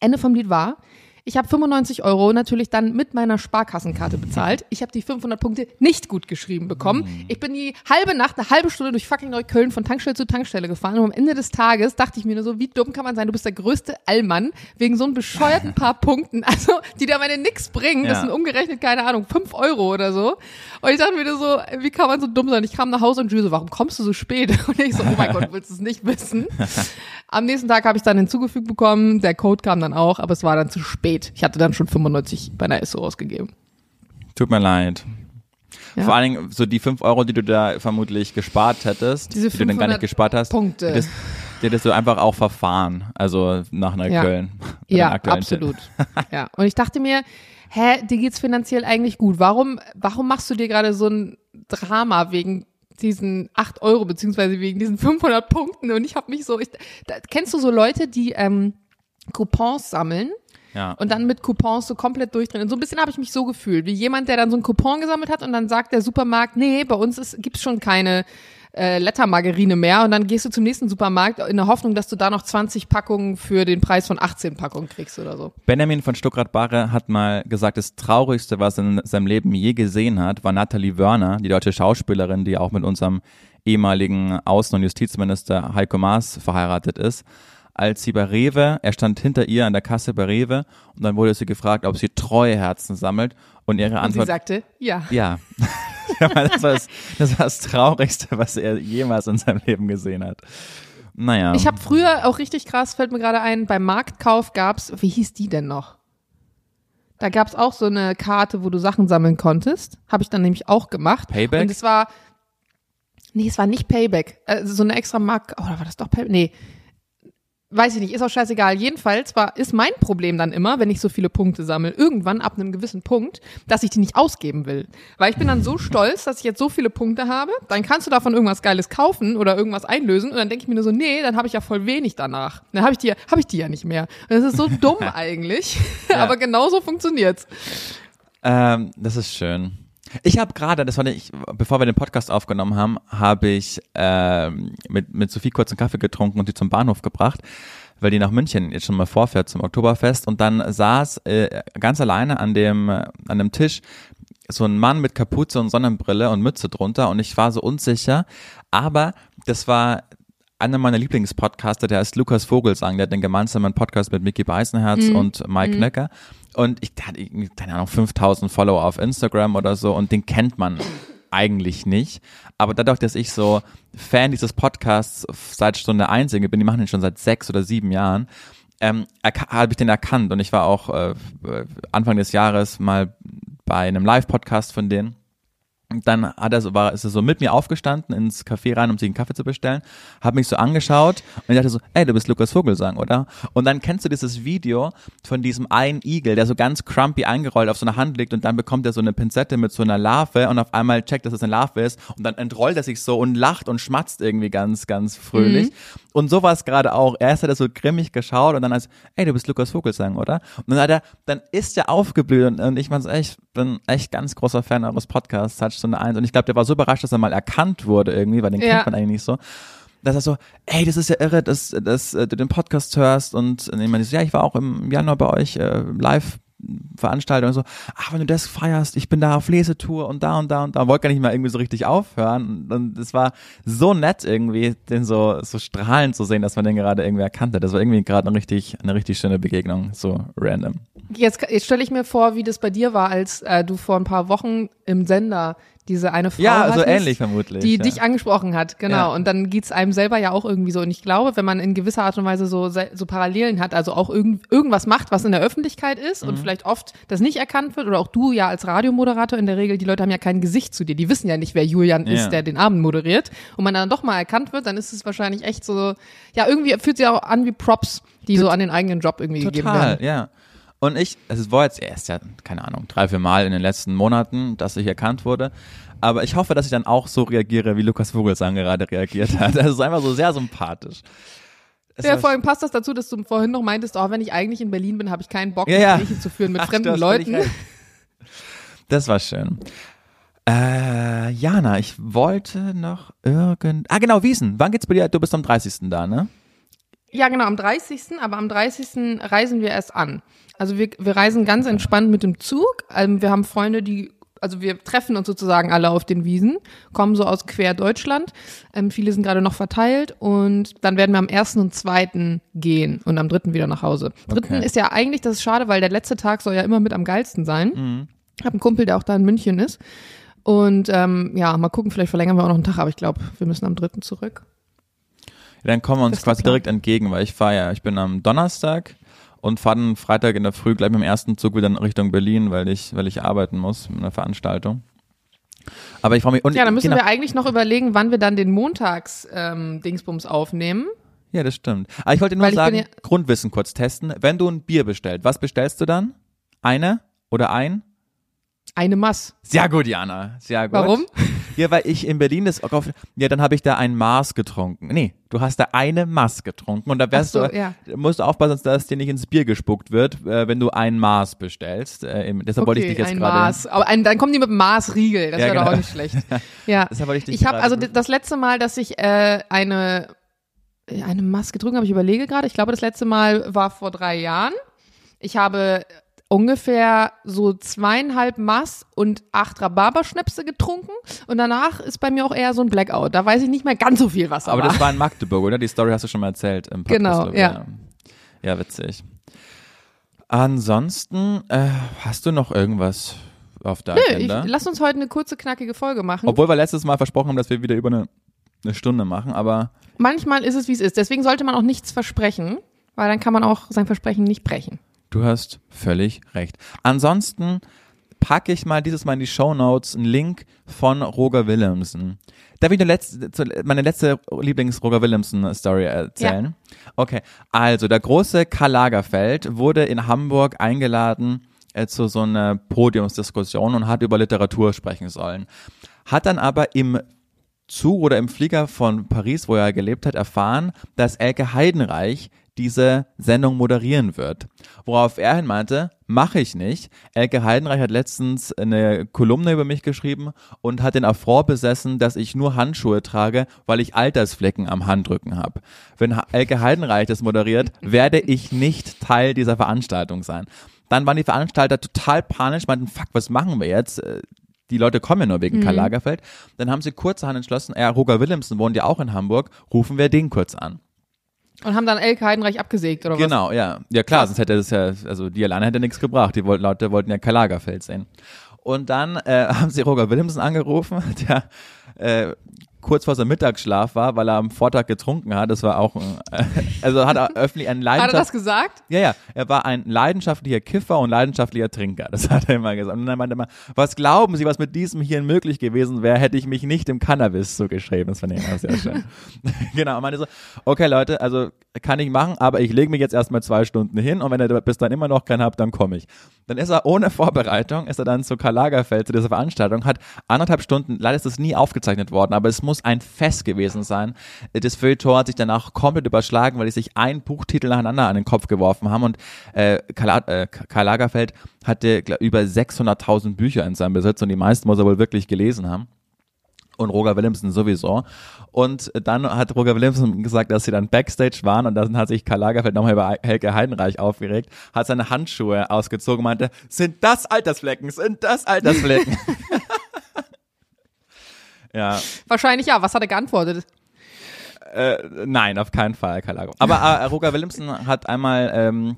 Speaker 2: Ende vom Lied war, ich habe 95 Euro natürlich dann mit meiner Sparkassenkarte bezahlt. Ich habe die 500 Punkte nicht gut geschrieben bekommen. Ich bin die halbe Nacht, eine halbe Stunde durch fucking Neukölln von Tankstelle zu Tankstelle gefahren. Und am Ende des Tages dachte ich mir nur so, wie dumm kann man sein? Du bist der größte Allmann wegen so einem bescheuerten (laughs) paar Punkten, also die da meine nix bringen. Das
Speaker 1: Ja.
Speaker 2: sind umgerechnet, keine Ahnung, 5 Euro oder so. Und ich dachte mir nur so, wie kann man so dumm sein? Ich kam nach Hause und Jules so, warum kommst du so spät? (laughs) Und ich so, oh mein Gott, willst du es nicht wissen? (laughs) Am nächsten Tag habe ich dann hinzugefügt bekommen, der Code kam dann auch, aber es war dann zu spät. Ich hatte dann schon 95 bei einer SO ausgegeben.
Speaker 1: Tut mir leid.
Speaker 2: Ja.
Speaker 1: Vor allen Dingen so die 5 Euro, die du da vermutlich gespart hättest,
Speaker 2: Diese
Speaker 1: die du dann gar nicht
Speaker 2: 500
Speaker 1: gespart hast,
Speaker 2: Punkte.
Speaker 1: Die hättest, die hättest du einfach auch verfahren, also nach Neukölln. (laughs)
Speaker 2: Ja,
Speaker 1: aktuellen
Speaker 2: absolut. ja. Und ich dachte mir, hä, dir geht's finanziell eigentlich gut. Warum, warum machst du dir gerade so ein Drama wegen diesen 8 Euro, beziehungsweise wegen diesen 500 Punkten? Und ich habe mich so, ich, da, kennst du so Leute, die ähm, Coupons sammeln?
Speaker 1: Ja.
Speaker 2: und dann mit Coupons so komplett durchdrehen. Und so ein bisschen habe ich mich so gefühlt, wie jemand, der dann so einen Coupon gesammelt hat und dann sagt der Supermarkt, nee, bei uns ist, gibt's schon keine äh, Lettermargarine mehr. Und dann gehst du zum nächsten Supermarkt in der Hoffnung, dass du da noch 20 Packungen für den Preis von 18 Packungen kriegst oder so.
Speaker 1: Benjamin von Stuckrad-Barre hat mal gesagt, das Traurigste, was er in seinem Leben je gesehen hat, war Nathalie Wörner, die deutsche Schauspielerin, die auch mit unserem ehemaligen Außen- und Justizminister Heiko Maas verheiratet ist. Als sie bei Rewe, er stand hinter ihr an der Kasse bei Rewe und dann wurde sie gefragt, ob sie treue Herzen sammelt und ihre
Speaker 2: Und sie
Speaker 1: Antwort
Speaker 2: sagte, ja.
Speaker 1: ja. (laughs) das, war das, das war das Traurigste, was er jemals in seinem Leben gesehen hat. Naja.
Speaker 2: Ich habe früher auch richtig krass, fällt mir gerade ein, beim Marktkauf gab's, wie hieß die denn noch? Da gab's auch so eine Karte, wo du Sachen sammeln konntest. Habe ich dann nämlich auch gemacht.
Speaker 1: Payback?
Speaker 2: Und es war, nee, es war nicht Payback. Also so eine extra Mark, oder war das doch Payback? Nee. Weiß ich nicht, ist auch scheißegal. Jedenfalls war, ist mein Problem dann immer, wenn ich so viele Punkte sammle, irgendwann ab einem gewissen Punkt, dass ich die nicht ausgeben will. Weil ich bin dann so stolz, dass ich jetzt so viele Punkte habe, dann kannst du davon irgendwas Geiles kaufen oder irgendwas einlösen und dann denke ich mir nur so, nee, dann habe ich ja voll wenig danach. Dann habe ich die, ja- habe ich die ja nicht mehr. Und das ist so (laughs) dumm eigentlich, (laughs)
Speaker 1: Ja.
Speaker 2: aber genauso funktioniert's.
Speaker 1: Ähm, das ist schön. Ich habe gerade, das war ich, bevor wir den Podcast aufgenommen haben, habe ich ähm, mit, mit Sophie kurz einen Kaffee getrunken und die zum Bahnhof gebracht, weil die nach München jetzt schon mal vorfährt zum Oktoberfest. Und dann saß äh, ganz alleine an dem, äh, an dem Tisch so ein Mann mit Kapuze und Sonnenbrille und Mütze drunter. Und ich war so unsicher, aber das war einer meiner Lieblingspodcaster, der heißt Lukas Vogelsang, der hat den gemeinsamen Podcast mit Mickey Beisenherz und Mike Knöcker. Und ich der hat irgendwie, keine Ahnung, 5000 Follower auf Instagram oder so und den kennt man eigentlich nicht. Aber dadurch, dass ich so Fan dieses Podcasts seit Stunde 1 bin, die machen den schon seit sechs oder sieben Jahren, ähm, habe ich den erkannt. Und ich war auch äh, Anfang des Jahres mal bei einem Live-Podcast von denen. Dann hat er so, war, ist er so mit mir aufgestanden ins Café rein, um sich einen Kaffee zu bestellen, hat mich so angeschaut und ich dachte so, ey, du bist Lukas Vogelsang, oder? Und dann kennst du dieses Video von diesem einen Igel, der so ganz crumpy eingerollt auf so einer Hand liegt und dann bekommt er so eine Pinzette mit so einer Larve und auf einmal checkt, dass es eine Larve ist und dann entrollt er sich so und lacht und schmatzt irgendwie ganz, ganz fröhlich. Mhm. Und so war es gerade auch. Erst hat er so grimmig geschaut und dann als, ey, du bist Lukas Vogelsang, oder? Und dann hat er, dann ist er aufgeblüht und, und ich meine, ich bin echt ganz großer Fan eures Podcasts, Touchstunde 1. Und ich glaube, der war so überrascht, dass er mal erkannt wurde irgendwie, weil den ja. kennt man eigentlich nicht so. Dass er so, ey, das ist ja irre, dass, dass äh, du den Podcast hörst und, und ich meine, ja, ich war auch im Januar bei euch äh, live Veranstaltung so, ach, wenn du das feierst, ich bin da auf Lesetour und da und da und da, wollte gar nicht mal irgendwie so richtig aufhören. Und es war so nett irgendwie, den so, so strahlend zu sehen, dass man den gerade irgendwie erkannte. Das war irgendwie gerade eine richtig, eine richtig schöne Begegnung, so random.
Speaker 2: Jetzt, jetzt stelle ich mir vor, wie das bei dir war, als äh, du vor ein paar Wochen im Sender diese eine Frau
Speaker 1: ja, so ähnlich vermutlich,
Speaker 2: die
Speaker 1: ja.
Speaker 2: dich angesprochen hat, genau. Ja. Und dann geht's einem selber ja auch irgendwie so. Und ich glaube, wenn man in gewisser Art und Weise so, so Parallelen hat, also auch irgend, irgendwas macht, was in der Öffentlichkeit ist mhm. und vielleicht oft das nicht erkannt wird, oder auch du ja als Radiomoderator in der Regel, die Leute haben ja kein Gesicht zu dir, die wissen ja nicht, wer Julian ja. ist, der den Abend moderiert. Und man dann doch mal erkannt wird, dann ist es wahrscheinlich echt so, ja, irgendwie fühlt sich auch an wie Props, die Tot so an den eigenen Job irgendwie
Speaker 1: total,
Speaker 2: gegeben werden.
Speaker 1: Total, ja. Und ich, es war jetzt erst ja, keine Ahnung, drei, vier Mal in den letzten Monaten, dass ich erkannt wurde. Aber ich hoffe, dass ich dann auch so reagiere, wie Lukas Vogelsang gerade reagiert hat. Das ist einfach so sehr sympathisch.
Speaker 2: Es ja, vor allem passt das dazu, dass du vorhin noch meintest, oh, wenn ich eigentlich in Berlin bin, habe ich keinen Bock, ja, Gespräche ja. zu führen mit Ach, fremden Leuten.
Speaker 1: Das war schön. Äh, Jana, ich wollte noch irgend. Ah, genau, Wiesen. Wann geht's bei dir? Du bist am 30. da, ne?
Speaker 2: Ja, genau, am 30. Aber am 30. reisen wir erst an. Also wir, wir reisen ganz entspannt mit dem Zug. Ähm, wir haben Freunde, die also wir treffen uns sozusagen alle auf den Wiesen, kommen so aus quer Deutschland. Ähm, viele sind gerade noch verteilt und dann werden wir am ersten und zweiten gehen und am dritten wieder nach Hause. Dritten okay. ist ja eigentlich, das ist schade, weil der letzte Tag soll ja immer mit am geilsten sein. Mhm. Ich habe einen Kumpel, der auch da in München ist. Und ähm, ja, mal gucken, vielleicht verlängern wir auch noch einen Tag, aber ich glaube, wir müssen am dritten zurück.
Speaker 1: Dann kommen wir uns quasi direkt entgegen, weil ich fahre ja, ich bin am Donnerstag und fahre dann Freitag in der Früh gleich mit dem ersten Zug wieder in Richtung Berlin, weil ich, weil ich arbeiten muss in einer Veranstaltung. Aber ich freue mich. Und
Speaker 2: ja, dann müssen wir eigentlich noch überlegen, wann wir dann den Montags-Dingsbums ähm, aufnehmen.
Speaker 1: Ja, das stimmt. Aber ich wollte nur weil sagen, ja Grundwissen kurz testen. Wenn du ein Bier bestellst, was bestellst du dann? Eine oder ein?
Speaker 2: Eine Mass.
Speaker 1: Sehr gut, Jana. Sehr gut.
Speaker 2: Warum?
Speaker 1: Ja, weil ich in Berlin das ja, dann habe ich da ein Maß getrunken. Nee, du hast da eine Maß getrunken und da wärst so, du, ja. musst du aufpassen, dass dir nicht ins Bier gespuckt wird, äh, wenn du ein Maß bestellst. Äh, im, deshalb okay, wollte ich dich jetzt gerade.
Speaker 2: Maß. Aber ein, dann kommen die mit Maßriegel. Das ja, wäre genau. doch auch nicht schlecht. (laughs) Ja. deshalb wollte ich dich ich habe also das letzte Mal, dass ich äh, eine eine Maß getrunken habe, ich überlege gerade. Ich glaube, das letzte Mal war vor drei Jahren. Ich habe ungefähr so zweieinhalb Mass und acht Rhabarberschnäpse getrunken und danach ist bei mir auch eher so ein Blackout. Da weiß ich nicht mehr ganz so viel Wasser.
Speaker 1: Aber war. das war in Magdeburg, oder? Die Story hast du schon mal erzählt im
Speaker 2: Podcast. Genau, ja.
Speaker 1: Ja, witzig. Ansonsten, äh, hast du noch irgendwas auf der Nö, Agenda?
Speaker 2: Ich, lass uns heute eine kurze, knackige Folge machen.
Speaker 1: Obwohl wir letztes Mal versprochen haben, dass wir wieder über eine, eine Stunde machen, aber.
Speaker 2: Manchmal ist es, wie es ist. Deswegen sollte man auch nichts versprechen, weil dann kann man auch sein Versprechen nicht brechen.
Speaker 1: Du hast völlig recht. Ansonsten packe ich mal dieses Mal in die Show Notes einen Link von Roger Williamson. Darf ich letzte, meine letzte Lieblings-Roger Williamson-Story erzählen? Ja. Okay, also der große Karl Lagerfeld wurde in Hamburg eingeladen äh, zu so einer Podiumsdiskussion und hat über Literatur sprechen sollen. Hat dann aber im Zug oder im Flieger von Paris, wo er gelebt hat, erfahren, dass Elke Heidenreich diese Sendung moderieren wird. Worauf er hin meinte, mache ich nicht. Elke Heidenreich hat letztens eine Kolumne über mich geschrieben und hat den Affront besessen, dass ich nur Handschuhe trage, weil ich Altersflecken am Handrücken habe. Wenn Elke Heidenreich das moderiert, werde ich nicht Teil dieser Veranstaltung sein. Dann waren die Veranstalter total panisch, meinten, fuck, was machen wir jetzt? die Leute kommen ja nur wegen mhm. Karl Lagerfeld. Dann haben sie kurzerhand entschlossen, ja, Roger Williamson wohnt ja auch in Hamburg, rufen wir den kurz an.
Speaker 2: Und haben dann Elke Heidenreich abgesägt, oder
Speaker 1: was? Genau, ja. Ja klar, sonst hätte das ja, also die alleine hätte nichts gebracht. Die wollten, Leute wollten ja Karl Lagerfeld sehen. Und dann äh, (laughs) haben sie Roger Williamson angerufen, (laughs) der äh, kurz vor seinem Mittagsschlaf war, weil er am Vortag getrunken hat. Das war auch, ein, (laughs) also hat er öffentlich einen
Speaker 2: Hat er das
Speaker 1: Leidenschaft.
Speaker 2: gesagt?
Speaker 1: Ja, ja, er war ein leidenschaftlicher Kiffer und leidenschaftlicher Trinker. Das hat er immer gesagt. Und er meinte immer, was glauben Sie, was mit diesem hier möglich gewesen wäre, hätte ich mich nicht im Cannabis zugeschrieben. Das fand ich immer sehr schön. (laughs) genau, und meinte so, okay Leute, also kann ich machen, aber ich lege mich jetzt erstmal zwei Stunden hin und wenn ihr bis dann immer noch keinen habt, dann komme ich. Dann ist er ohne Vorbereitung, ist er dann zu Karl Lagerfeld, zu dieser Veranstaltung, hat anderthalb Stunden, leider ist das nie aufgezeichnet worden, aber es muss ein Fest gewesen sein. Das Feuilleton hat sich danach komplett überschlagen, weil die sich ein Buchtitel nacheinander an den Kopf geworfen haben und äh, Karl, äh, Karl Lagerfeld hatte glaub, über 600.000 Bücher in seinem Besitz und die meisten muss er wohl wirklich gelesen haben und Roger Williamson sowieso. Und dann hat Roger Williamson gesagt, dass sie dann Backstage waren und dann hat sich Karl Lagerfeld nochmal über Helge Heidenreich aufgeregt, hat seine Handschuhe ausgezogen und meinte, sind das Altersflecken, sind das Altersflecken? (laughs) ja,
Speaker 2: Wahrscheinlich ja. Was hat er geantwortet?
Speaker 1: äh, nein, auf keinen Fall, Karl Lagerfeld. Aber äh, Roger Williamson hat einmal, ähm,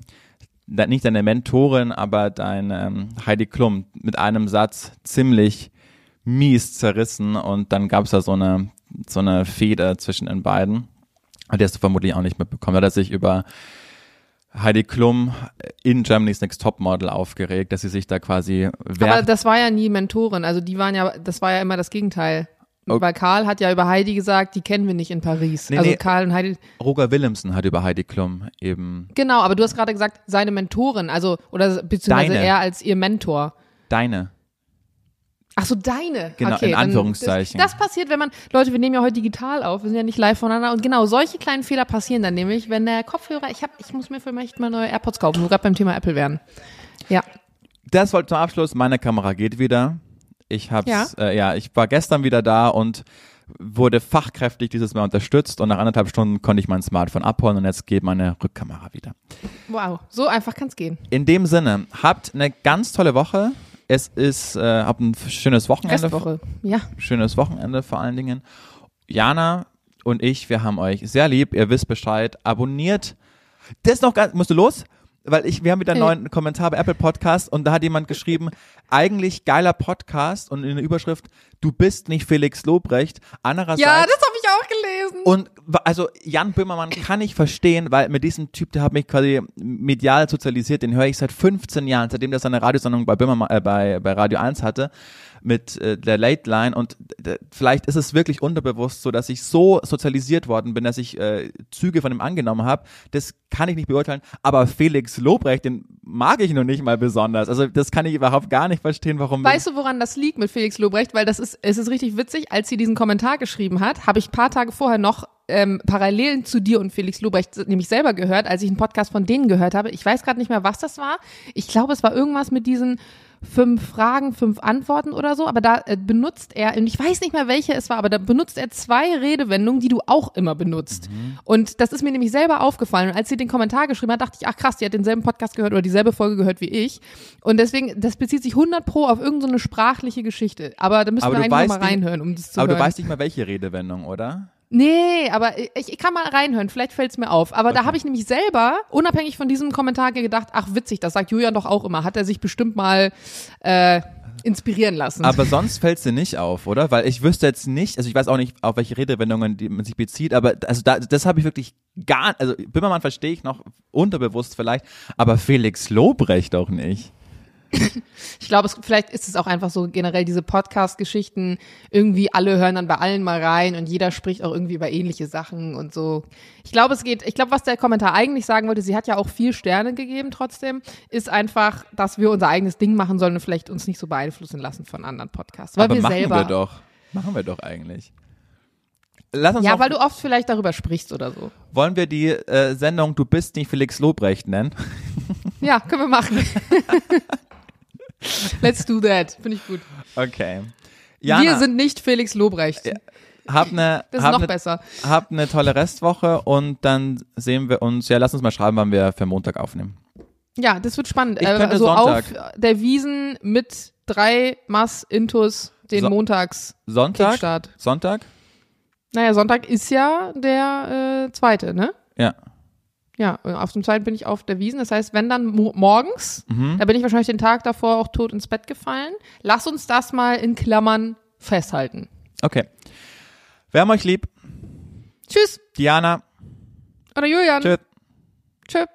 Speaker 1: nicht deine Mentorin, aber dein ähm, Heidi Klum mit einem Satz ziemlich mies zerrissen und dann gab es da so eine, so eine Feder zwischen den beiden. Die hast du vermutlich auch nicht mitbekommen. Da hat er sich über Heidi Klum in Germany's Next Topmodel aufgeregt, dass sie sich da quasi
Speaker 2: Aber
Speaker 1: wehrt.
Speaker 2: das war ja nie Mentorin. Also die waren ja, das war ja immer das Gegenteil.
Speaker 1: Okay.
Speaker 2: Weil Karl hat ja über Heidi gesagt, die kennen wir nicht in Paris.
Speaker 1: Nee,
Speaker 2: also
Speaker 1: nee.
Speaker 2: Karl und Heidi.
Speaker 1: Roger Williamson hat über Heidi Klum eben
Speaker 2: Genau, aber du hast gerade gesagt, seine Mentorin, also oder beziehungsweise
Speaker 1: Deine.
Speaker 2: er als ihr Mentor.
Speaker 1: deine.
Speaker 2: Ach so, deine.
Speaker 1: Genau,
Speaker 2: okay,
Speaker 1: in Anführungszeichen.
Speaker 2: Das, das passiert, wenn man, Leute, wir nehmen ja heute digital auf, wir sind ja nicht live voneinander. Und genau, solche kleinen Fehler passieren dann nämlich, wenn der Kopfhörer, ich hab, ich muss mir vielleicht mal neue AirPods kaufen, wo gerade beim Thema Apple werden. Ja.
Speaker 1: Das wollte zum Abschluss. Meine Kamera geht wieder. Ich hab's,
Speaker 2: Ja?
Speaker 1: Äh, ja, ich war gestern wieder da und wurde fachkräftig dieses Mal unterstützt und nach anderthalb Stunden konnte ich mein Smartphone abholen und jetzt geht meine Rückkamera wieder.
Speaker 2: Wow, so einfach kann's gehen.
Speaker 1: In dem Sinne, habt eine ganz tolle Woche. Es ist, äh, habt ein schönes Wochenende.
Speaker 2: Restwoche. Ja.
Speaker 1: Schönes Wochenende vor allen Dingen. Jana und ich, wir haben euch sehr lieb. Ihr wisst Bescheid. Abonniert. Das noch ganz, musst du los? Weil ich, wir haben wieder einen
Speaker 2: Äh.
Speaker 1: neuen Kommentar bei Apple Podcast und da hat jemand geschrieben, eigentlich geiler Podcast und in der Überschrift, du bist nicht Felix Lobrecht. Andererseits.
Speaker 2: Ja, das habe ich auch gelesen.
Speaker 1: Und also Jan Böhmermann kann ich verstehen, weil mit diesem Typ, der hat mich quasi medial sozialisiert, den höre ich seit 15 Jahren, seitdem der seine Radiosendung bei Böhmermann, äh, bei, bei Radio 1 hatte mit äh, der Late Line und vielleicht ist es wirklich unterbewusst so, dass ich so sozialisiert worden bin, dass ich äh, Züge von ihm angenommen habe. Das kann ich nicht beurteilen, aber Felix Lobrecht, den mag ich noch nicht mal besonders. Also das kann ich überhaupt gar nicht verstehen, warum
Speaker 2: Weißt du, woran das liegt mit Felix Lobrecht? Weil das ist, es ist richtig witzig, als sie diesen Kommentar geschrieben hat, habe ich paar Tage vorher noch ähm, Parallelen zu dir und Felix Lobrecht nämlich selber gehört, als ich einen Podcast von denen gehört habe. Ich weiß gerade nicht mehr, was das war. Ich glaube, es war irgendwas mit diesen fünf Fragen, fünf Antworten oder so, aber da äh, benutzt er, und ich weiß nicht mehr, welche es war, aber da benutzt er zwei Redewendungen, die du auch immer benutzt. Und das ist mir nämlich selber aufgefallen. Und als sie den Kommentar geschrieben hat, dachte ich, ach krass, die hat denselben Podcast gehört oder dieselbe Folge gehört wie ich. Und deswegen, das bezieht sich 100 pro auf irgendeine so sprachliche Geschichte. Aber da müssen
Speaker 1: Aber
Speaker 2: wir
Speaker 1: weißt
Speaker 2: mal reinhören, um das zu
Speaker 1: Aber
Speaker 2: hören.
Speaker 1: du weißt nicht mal, welche Redewendung, oder?
Speaker 2: Nee, aber ich, ich kann mal reinhören, vielleicht fällt es mir auf. Aber da
Speaker 1: Okay.
Speaker 2: habe ich nämlich selber, unabhängig von diesem Kommentar, gedacht, ach witzig, das sagt Julian doch auch immer. Hat er sich bestimmt mal äh, inspirieren lassen.
Speaker 1: Aber (laughs) sonst fällt's dir nicht auf, oder? Weil ich wüsste jetzt nicht, also ich weiß auch nicht, auf welche Redewendungen die man sich bezieht, aber also da, das habe ich wirklich gar, also Bimmermann verstehe ich noch unterbewusst vielleicht, aber Felix Lobrecht auch nicht. (laughs)
Speaker 2: Ich glaube, es, vielleicht ist es auch einfach so generell diese Podcast-Geschichten, irgendwie alle hören dann bei allen mal rein und jeder spricht auch irgendwie über ähnliche Sachen und so. Ich glaube, es geht, ich glaube, was der Kommentar eigentlich sagen wollte, sie hat ja auch vier Sterne gegeben trotzdem, ist einfach, dass wir unser eigenes Ding machen sollen und vielleicht uns nicht so beeinflussen lassen von anderen Podcasts. Weil
Speaker 1: aber
Speaker 2: wir
Speaker 1: machen
Speaker 2: selber.
Speaker 1: wir doch. Machen wir doch eigentlich. Lass uns
Speaker 2: Ja, weil du oft vielleicht darüber sprichst oder so.
Speaker 1: wollen wir die äh, Sendung Du bist nicht Felix Lobrecht nennen?
Speaker 2: Ja, können wir machen. (laughs) (laughs) Let's do that. Finde ich gut.
Speaker 1: Okay.
Speaker 2: wir
Speaker 1: Jana,
Speaker 2: sind nicht Felix Lobrecht.
Speaker 1: hab eine,
Speaker 2: Das ist
Speaker 1: hab
Speaker 2: noch
Speaker 1: eine,
Speaker 2: besser.
Speaker 1: hab eine tolle Restwoche und dann sehen wir uns, ja, lass uns mal schreiben, wann wir für Montag aufnehmen.
Speaker 2: Ja, das wird spannend.
Speaker 1: Ich
Speaker 2: Äh,
Speaker 1: könnte
Speaker 2: also
Speaker 1: Sonntag.
Speaker 2: auf der Wiesen mit drei Mass Intus den
Speaker 1: So-
Speaker 2: Montags
Speaker 1: Sonntag?
Speaker 2: Kickstart.
Speaker 1: Sonntag?
Speaker 2: Naja, Sonntag ist ja der äh, zweite, ne?
Speaker 1: Ja.
Speaker 2: Ja, auf dem zweiten bin ich auf der Wiesen. Das heißt, wenn dann mo morgens,
Speaker 1: Mhm.
Speaker 2: da bin ich wahrscheinlich den Tag davor auch tot ins Bett gefallen. Lass uns das mal in Klammern festhalten.
Speaker 1: Okay. Wir haben euch lieb.
Speaker 2: Tschüss.
Speaker 1: Diana.
Speaker 2: Oder Julian.
Speaker 1: Tschüss.
Speaker 2: Tschüss.